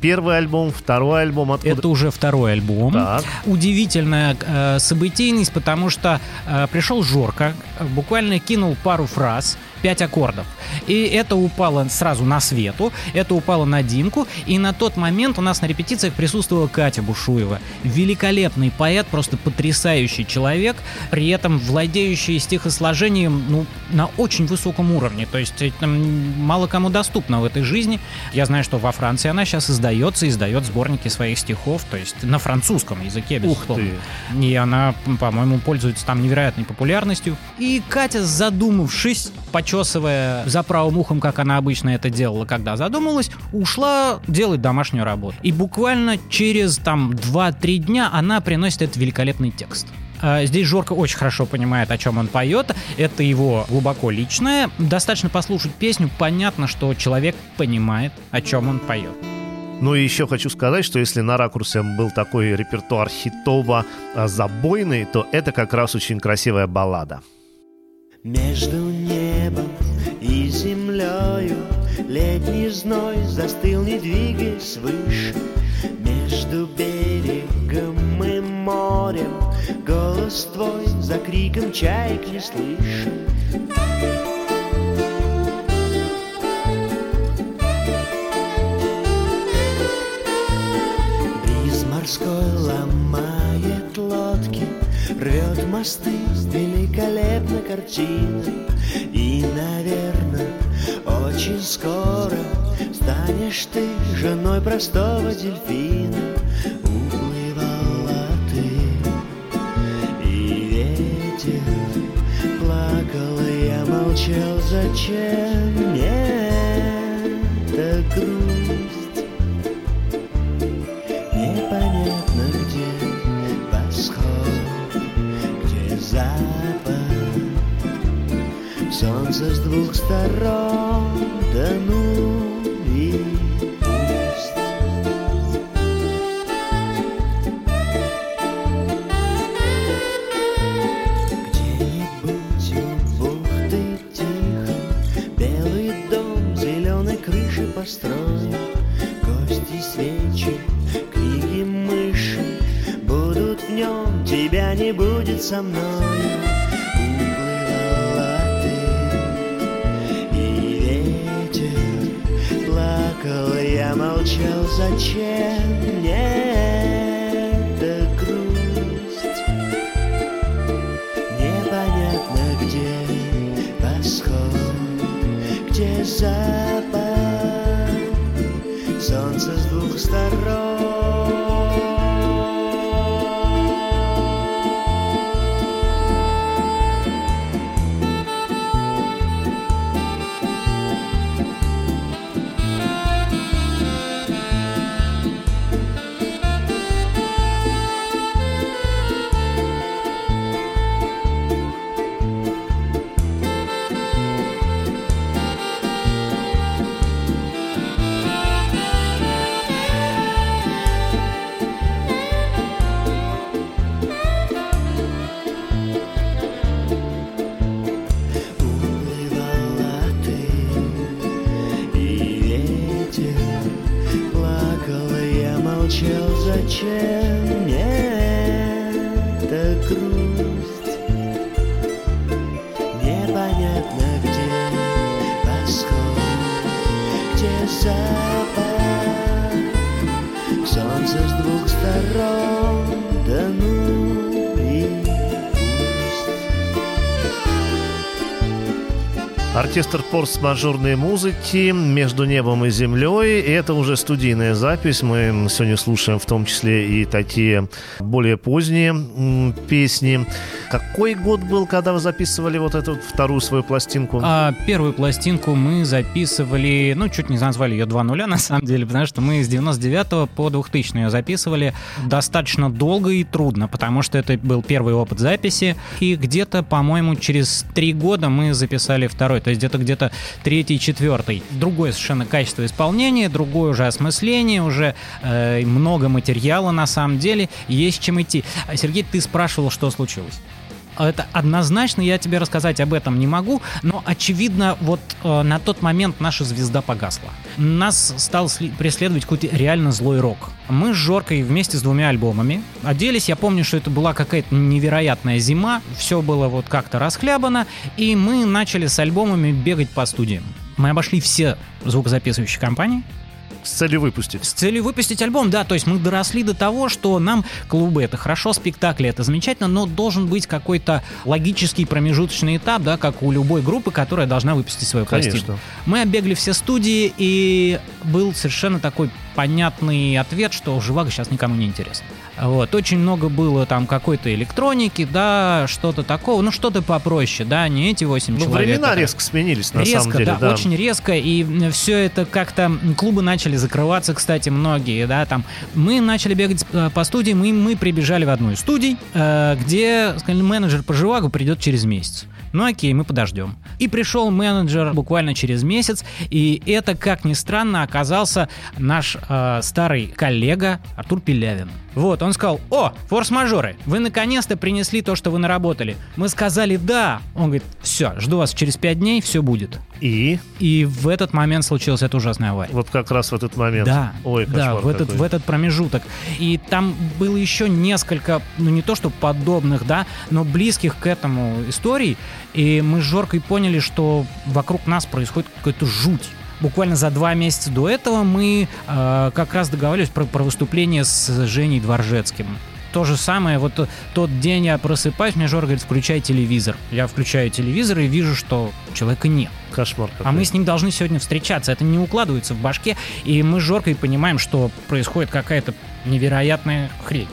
первый альбом, второй альбом. Откуда? Это уже второй альбом. Так. Удивительная э, событийность, потому что э, пришел Жорка, буквально кинул пару фраз, пять аккордов. И это упало сразу на Свету, это упало на Димку, и на тот момент у нас на репетициях присутствовала Катя Бушуева. Великолепный поэт, просто потрясающий человек, при этом владеющий стихосложением ну, на очень высоком уровне. То есть это мало кому доступно в этой жизни. Я знаю, что во Франции она сейчас издается, издает сборники своих стихов, то есть на французском языке, Ух безусловно. ты. И она, по-моему, пользуется там невероятной популярностью. И Катя, задумавшись, почесывая за правым ухом, как она обычно это делала, когда задумалась, ушла делать домашнюю работу. И буквально через там 2-3 дня она приносит этот великолепный текст. А, Здесь Жорка очень хорошо понимает, о чем он поет. Это его глубоко личное. Достаточно послушать песню, понятно, что человек понимает, о чем он поет. Ну и еще хочу сказать, что если на ракурсе был такой репертуар хитово-забойный, то это как раз очень красивая баллада. Между небом и землею. Летний зной застыл, не двигаясь выше. Между берегом и морем Голос твой за криком чаек не слышен Бриз морской ломает лодки, рвет мосты, великолепна картина. И, наверное, очень скоро станешь ты женой простого дельфина. Уплывала ты, и ветер плакал, и я молчал, зачем мне сторон, да ну и пусть. Где-нибудь у бухты тихо Белый дом зеленой крыши построен. Кости, свечи, книги, мыши Будут в нем, тебя не будет со мной зачем Оркестр форс-мажорной музыки между небом и землей. И это уже студийная запись. Мы сегодня слушаем в том числе и такие более поздние песни. Какой год был, когда вы записывали вот эту вторую свою пластинку? А первую пластинку мы записывали, ну, чуть не назвали ее 2 нуля, на самом деле, потому что мы с 99 по 2000 ее записывали достаточно долго и трудно, потому что это был первый опыт записи, и где-то, по-моему, через три года мы записали второй, то есть где-то где-то третий, четвертый. Другое совершенно качество исполнения, другое уже осмысление, уже э, много материала на самом деле, есть чем идти. А, Сергей, ты спрашивал, что случилось? Это однозначно я тебе рассказать об этом не могу, но очевидно, вот э, на тот момент наша звезда погасла. Нас стал преследовать какой-то реально злой рок. Мы с Жоркой вместе с двумя альбомами оделись. Я помню, что это была какая-то невероятная зима. Все было вот как-то расхлябано. И мы начали с альбомами бегать по студиям. Мы обошли все звукозаписывающие компании, С целью выпустить. с целью выпустить альбом, да, то есть мы доросли до того, что нам клубы это хорошо, спектакли это замечательно, но должен быть какой-то логический промежуточный этап, да, как у любой группы, которая должна выпустить свою пластинку. Мы оббегали все студии, и был совершенно такой понятный ответ, что «Живаго» сейчас никому не интересно. Вот, очень много было там какой-то электроники, да, что-то такого, ну что-то попроще, да, не эти 8 Ну, человек. времена которые- резко сменились, на резко, самом деле, да, да. очень резко, и все это как-то клубы начали закрываться, кстати, многие, да, там. Мы начали бегать э, по студии, мы, мы прибежали в одну из студий, э, где сказали, менеджер по живагу придет через месяц. Ну окей, мы подождем. И пришел менеджер буквально через месяц, и это, как ни странно, оказался наш э, старый коллега Артур Пелявин. Вот, он сказал, о, форс-мажоры, вы наконец-то принесли то, что вы наработали. Мы сказали да. Он говорит, все, жду вас через пять дней, все будет. И И в этот момент случилась эта ужасная авария. вот как раз в этот момент. Да, Ой, да, в этот, какой. в этот промежуток. И там было еще несколько, ну не то что подобных, да, но близких к этому историй. И мы с Жоркой поняли, что вокруг нас происходит какая-то жуть. Буквально за два месяца до этого мы э, как раз договаривались про, про выступление с Женей Дворжецким. То же самое, вот тот день я просыпаюсь, мне Жор говорит, включай телевизор. Я включаю телевизор и вижу, что человека нет. Кошмар какой. А мы с ним должны сегодня встречаться. Это не укладывается в башке. И мы с Жоркой понимаем, что происходит какая-то невероятная хрень.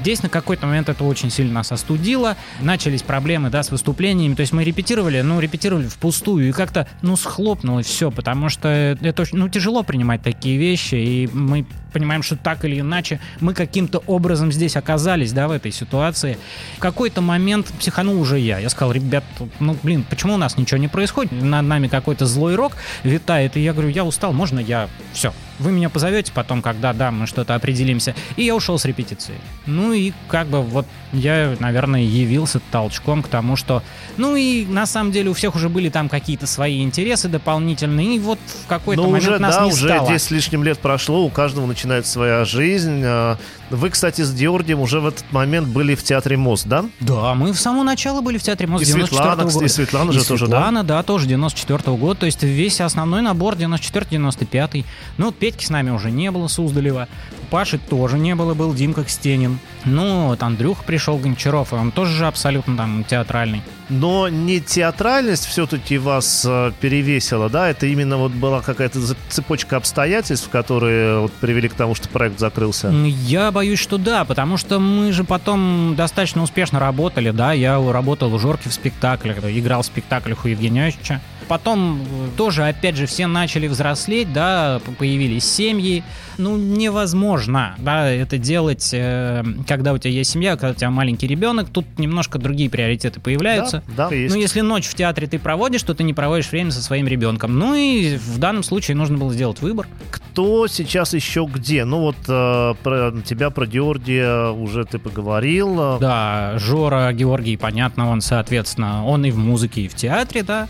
Здесь на какой-то момент это очень сильно нас остудило. Начались проблемы, да, с выступлениями. То есть мы репетировали, ну, репетировали впустую. И как-то, ну, схлопнулось все, потому что это очень, ну, тяжело принимать такие вещи. И мы понимаем, что так или иначе мы каким-то образом здесь оказались, да, в этой ситуации. В какой-то момент психанул уже я. Я сказал, ребят, ну, блин, почему у нас ничего не происходит? Над нами какой-то злой рок витает. И я говорю, я устал, можно я... Все. Вы меня позовете потом, когда, да, мы что-то определимся. И я ушел с репетиции. Ну и как бы вот я, наверное, явился толчком к тому, что... Ну и на самом деле у всех уже были там какие-то свои интересы дополнительные. И вот в какой-то Ну, момент уже, нас да, не уже стало. 10 с лишним лет прошло, у каждого начинается своя жизнь. А, Вы, кстати, с Георгием уже в этот момент были в театре МОЗ, да? Да, мы с самого начала были в театре МОЗ И 94 Светлана, года. и Светлана же тоже, да? Светлана, да, тоже 94 года. То есть весь основной набор 94-95. Ну, вот Петьки с нами уже не было, Суздалева. Паши тоже не было, был Димка Кстенин. Ну, вот Андрюх пришел, Гончаров, и он тоже же абсолютно там театральный. Но не театральность все-таки вас э, перевесила, да? Это именно вот была какая-то цепочка обстоятельств, которые вот привели к тому, что проект закрылся. Я боюсь, что да, потому что мы же потом достаточно успешно работали, да, я работал у Жорки в спектаклях, играл в спектаклях у Евгения Иосифовича. Потом тоже, опять же, все начали взрослеть, да, появились семьи. Ну, невозможно, да, это делать, э, когда у тебя есть семья, когда у тебя маленький ребенок, тут немножко другие приоритеты появляются. Да, да, есть. Ну, если ночь в театре ты проводишь, то ты не проводишь время со своим ребенком. Ну и в данном случае нужно было сделать выбор. кто сейчас еще где? Ну вот э, про тебя, про Георгия уже ты поговорил. Да, Жора Георгий, понятно, он, соответственно, он и в музыке, и в театре, да.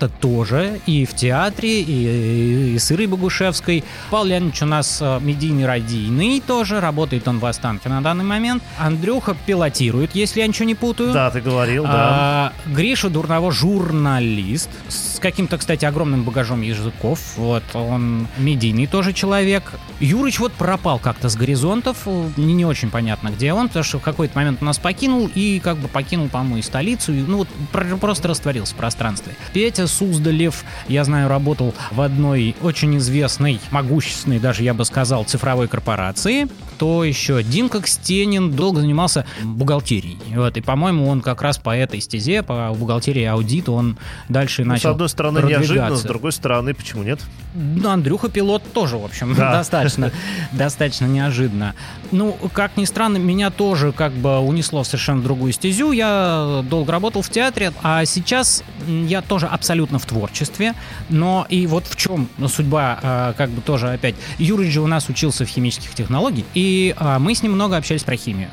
Света тоже и в театре, и, и с Ирой Богушевской. Павел Леонидович у нас э, медийный радийный тоже, работает он в Останке на данный момент. Андрюха пилотирует, если я ничего не путаю. Да, ты говорил, да. А, Гриша Дурново журналист с каким-то, кстати, огромным багажом языков. Вот, он медийный тоже человек. Юрыч вот пропал как-то с горизонтов, не, не очень понятно, где он, потому что в какой-то момент нас покинул и как бы покинул, по-моему, и столицу, и, ну вот про- просто растворился в пространстве. Петя Суздалев, я знаю, работал в одной очень известной, могущественной даже, я бы сказал, цифровой корпорации. Кто еще? Димка Кстенин долго занимался бухгалтерией. Вот, и, по-моему, он как раз по этой стезе, по бухгалтерии аудита, он дальше Ну, начал с одной стороны неожиданно, с другой стороны, почему нет? Ну, Андрюха пилот тоже, в общем, Да. достаточно, достаточно неожиданно. Ну, как ни странно, меня тоже как бы унесло в совершенно другую стезю. Я долго работал в театре, а сейчас я тоже абсолютно в творчестве. Но и вот в чем судьба, а, как бы тоже опять. Юрий же у нас учился в химических технологиях, и а, мы с ним много общались про химию.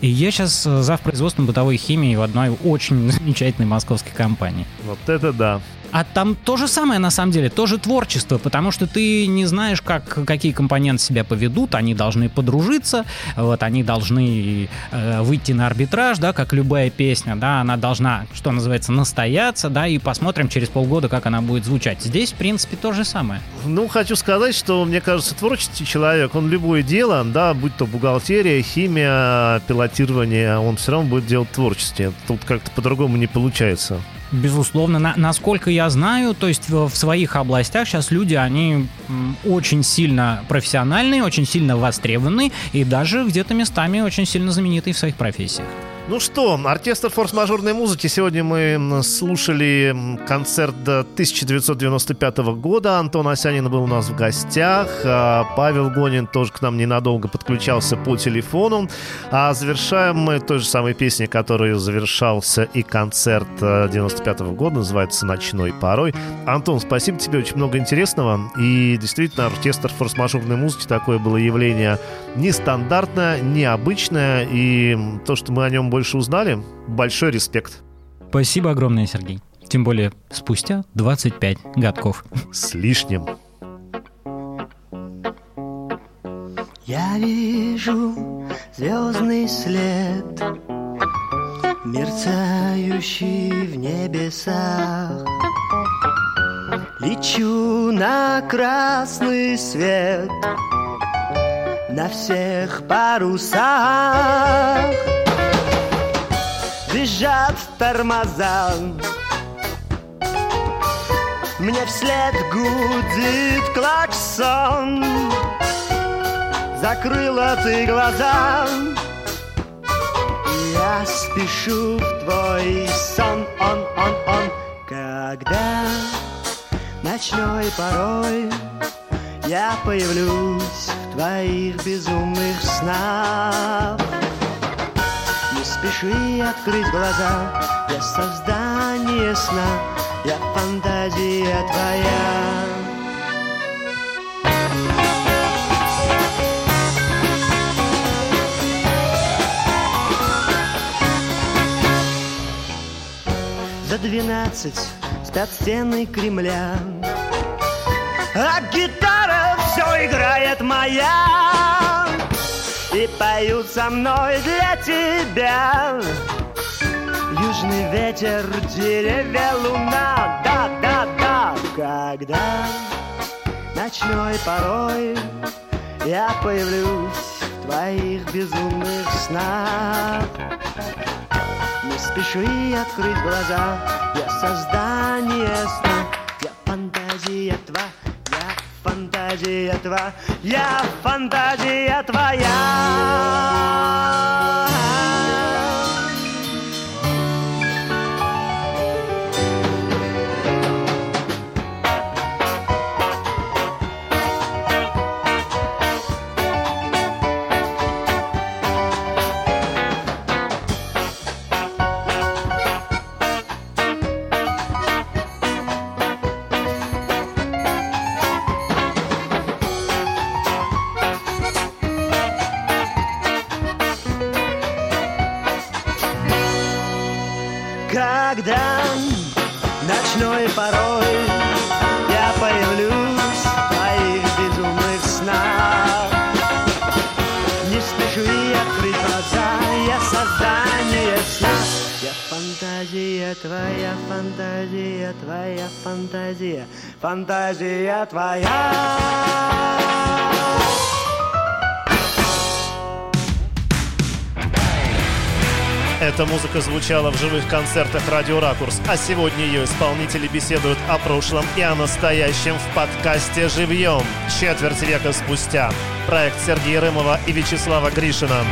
И я сейчас зав производством бытовой химии в одной очень замечательной московской компании. Вот это да. А там то же самое, на самом деле, тоже творчество, потому что ты не знаешь, как, какие компоненты себя поведут, они должны подружиться, вот, они должны э, выйти на арбитраж, да, как любая песня, да, она должна, что называется, настояться, да, и посмотрим через полгода, как она будет звучать. Здесь, в принципе, то же самое. Ну, хочу сказать, что, мне кажется, творческий человек, он любое дело, да, будь то бухгалтерия, химия, пилотирование, он все равно будет делать творчество. Тут как-то по-другому не получается. Безусловно, на- насколько я знаю, то есть в, своих областях сейчас люди, они очень сильно профессиональные, очень сильно востребованы и даже где-то местами очень сильно знаменитые в своих профессиях. Ну что, оркестр форс-мажорной музыки. Сегодня мы слушали концерт э, 1995 года. Антон Осянин был у нас в гостях. а Павел Гонин тоже к нам ненадолго подключался по телефону. А завершаем мы той же самой песней, которой завершался и концерт э, 95 года. Называется «Ночной порой». Антон, спасибо тебе, очень много интересного. И действительно, оркестр форс-мажорной музыки такое было явление нестандартное, необычное. И то, что мы о нем больше узнали, большой респект. Спасибо огромное, Сергей. Тем более спустя 25 годков. С лишним. Я вижу звездный след, мерцающий в небесах. Лечу на красный свет на всех парусах. Визжат тормоза, мне вслед гудит клаксон. Закрыла ты глаза. Я спешу в твой сон. Он, он, он. Когда ночной порой Я появлюсь в твоих безумных снах спеши открыть глаза. Я создание сна Я фантазия твоя. За двенадцать спят стены Кремля. А гитара все играет моя И поют со мной для тебя. Южный ветер, деревья, луна Да, да, да Когда ночной порой Я появлюсь в твоих безумных снах. Не спеши открыть глаза, я создание сна, фантазия твоя, я фантазия твоя. Фантазия, твоя фантазия, фантазия твоя. Эта музыка звучала в живых концертах «Радио Ракурс», а сегодня ее исполнители беседуют о прошлом и о настоящем в подкасте «Живьем» четверть века спустя. Проект Сергея Рымова и Вячеслава Гришина.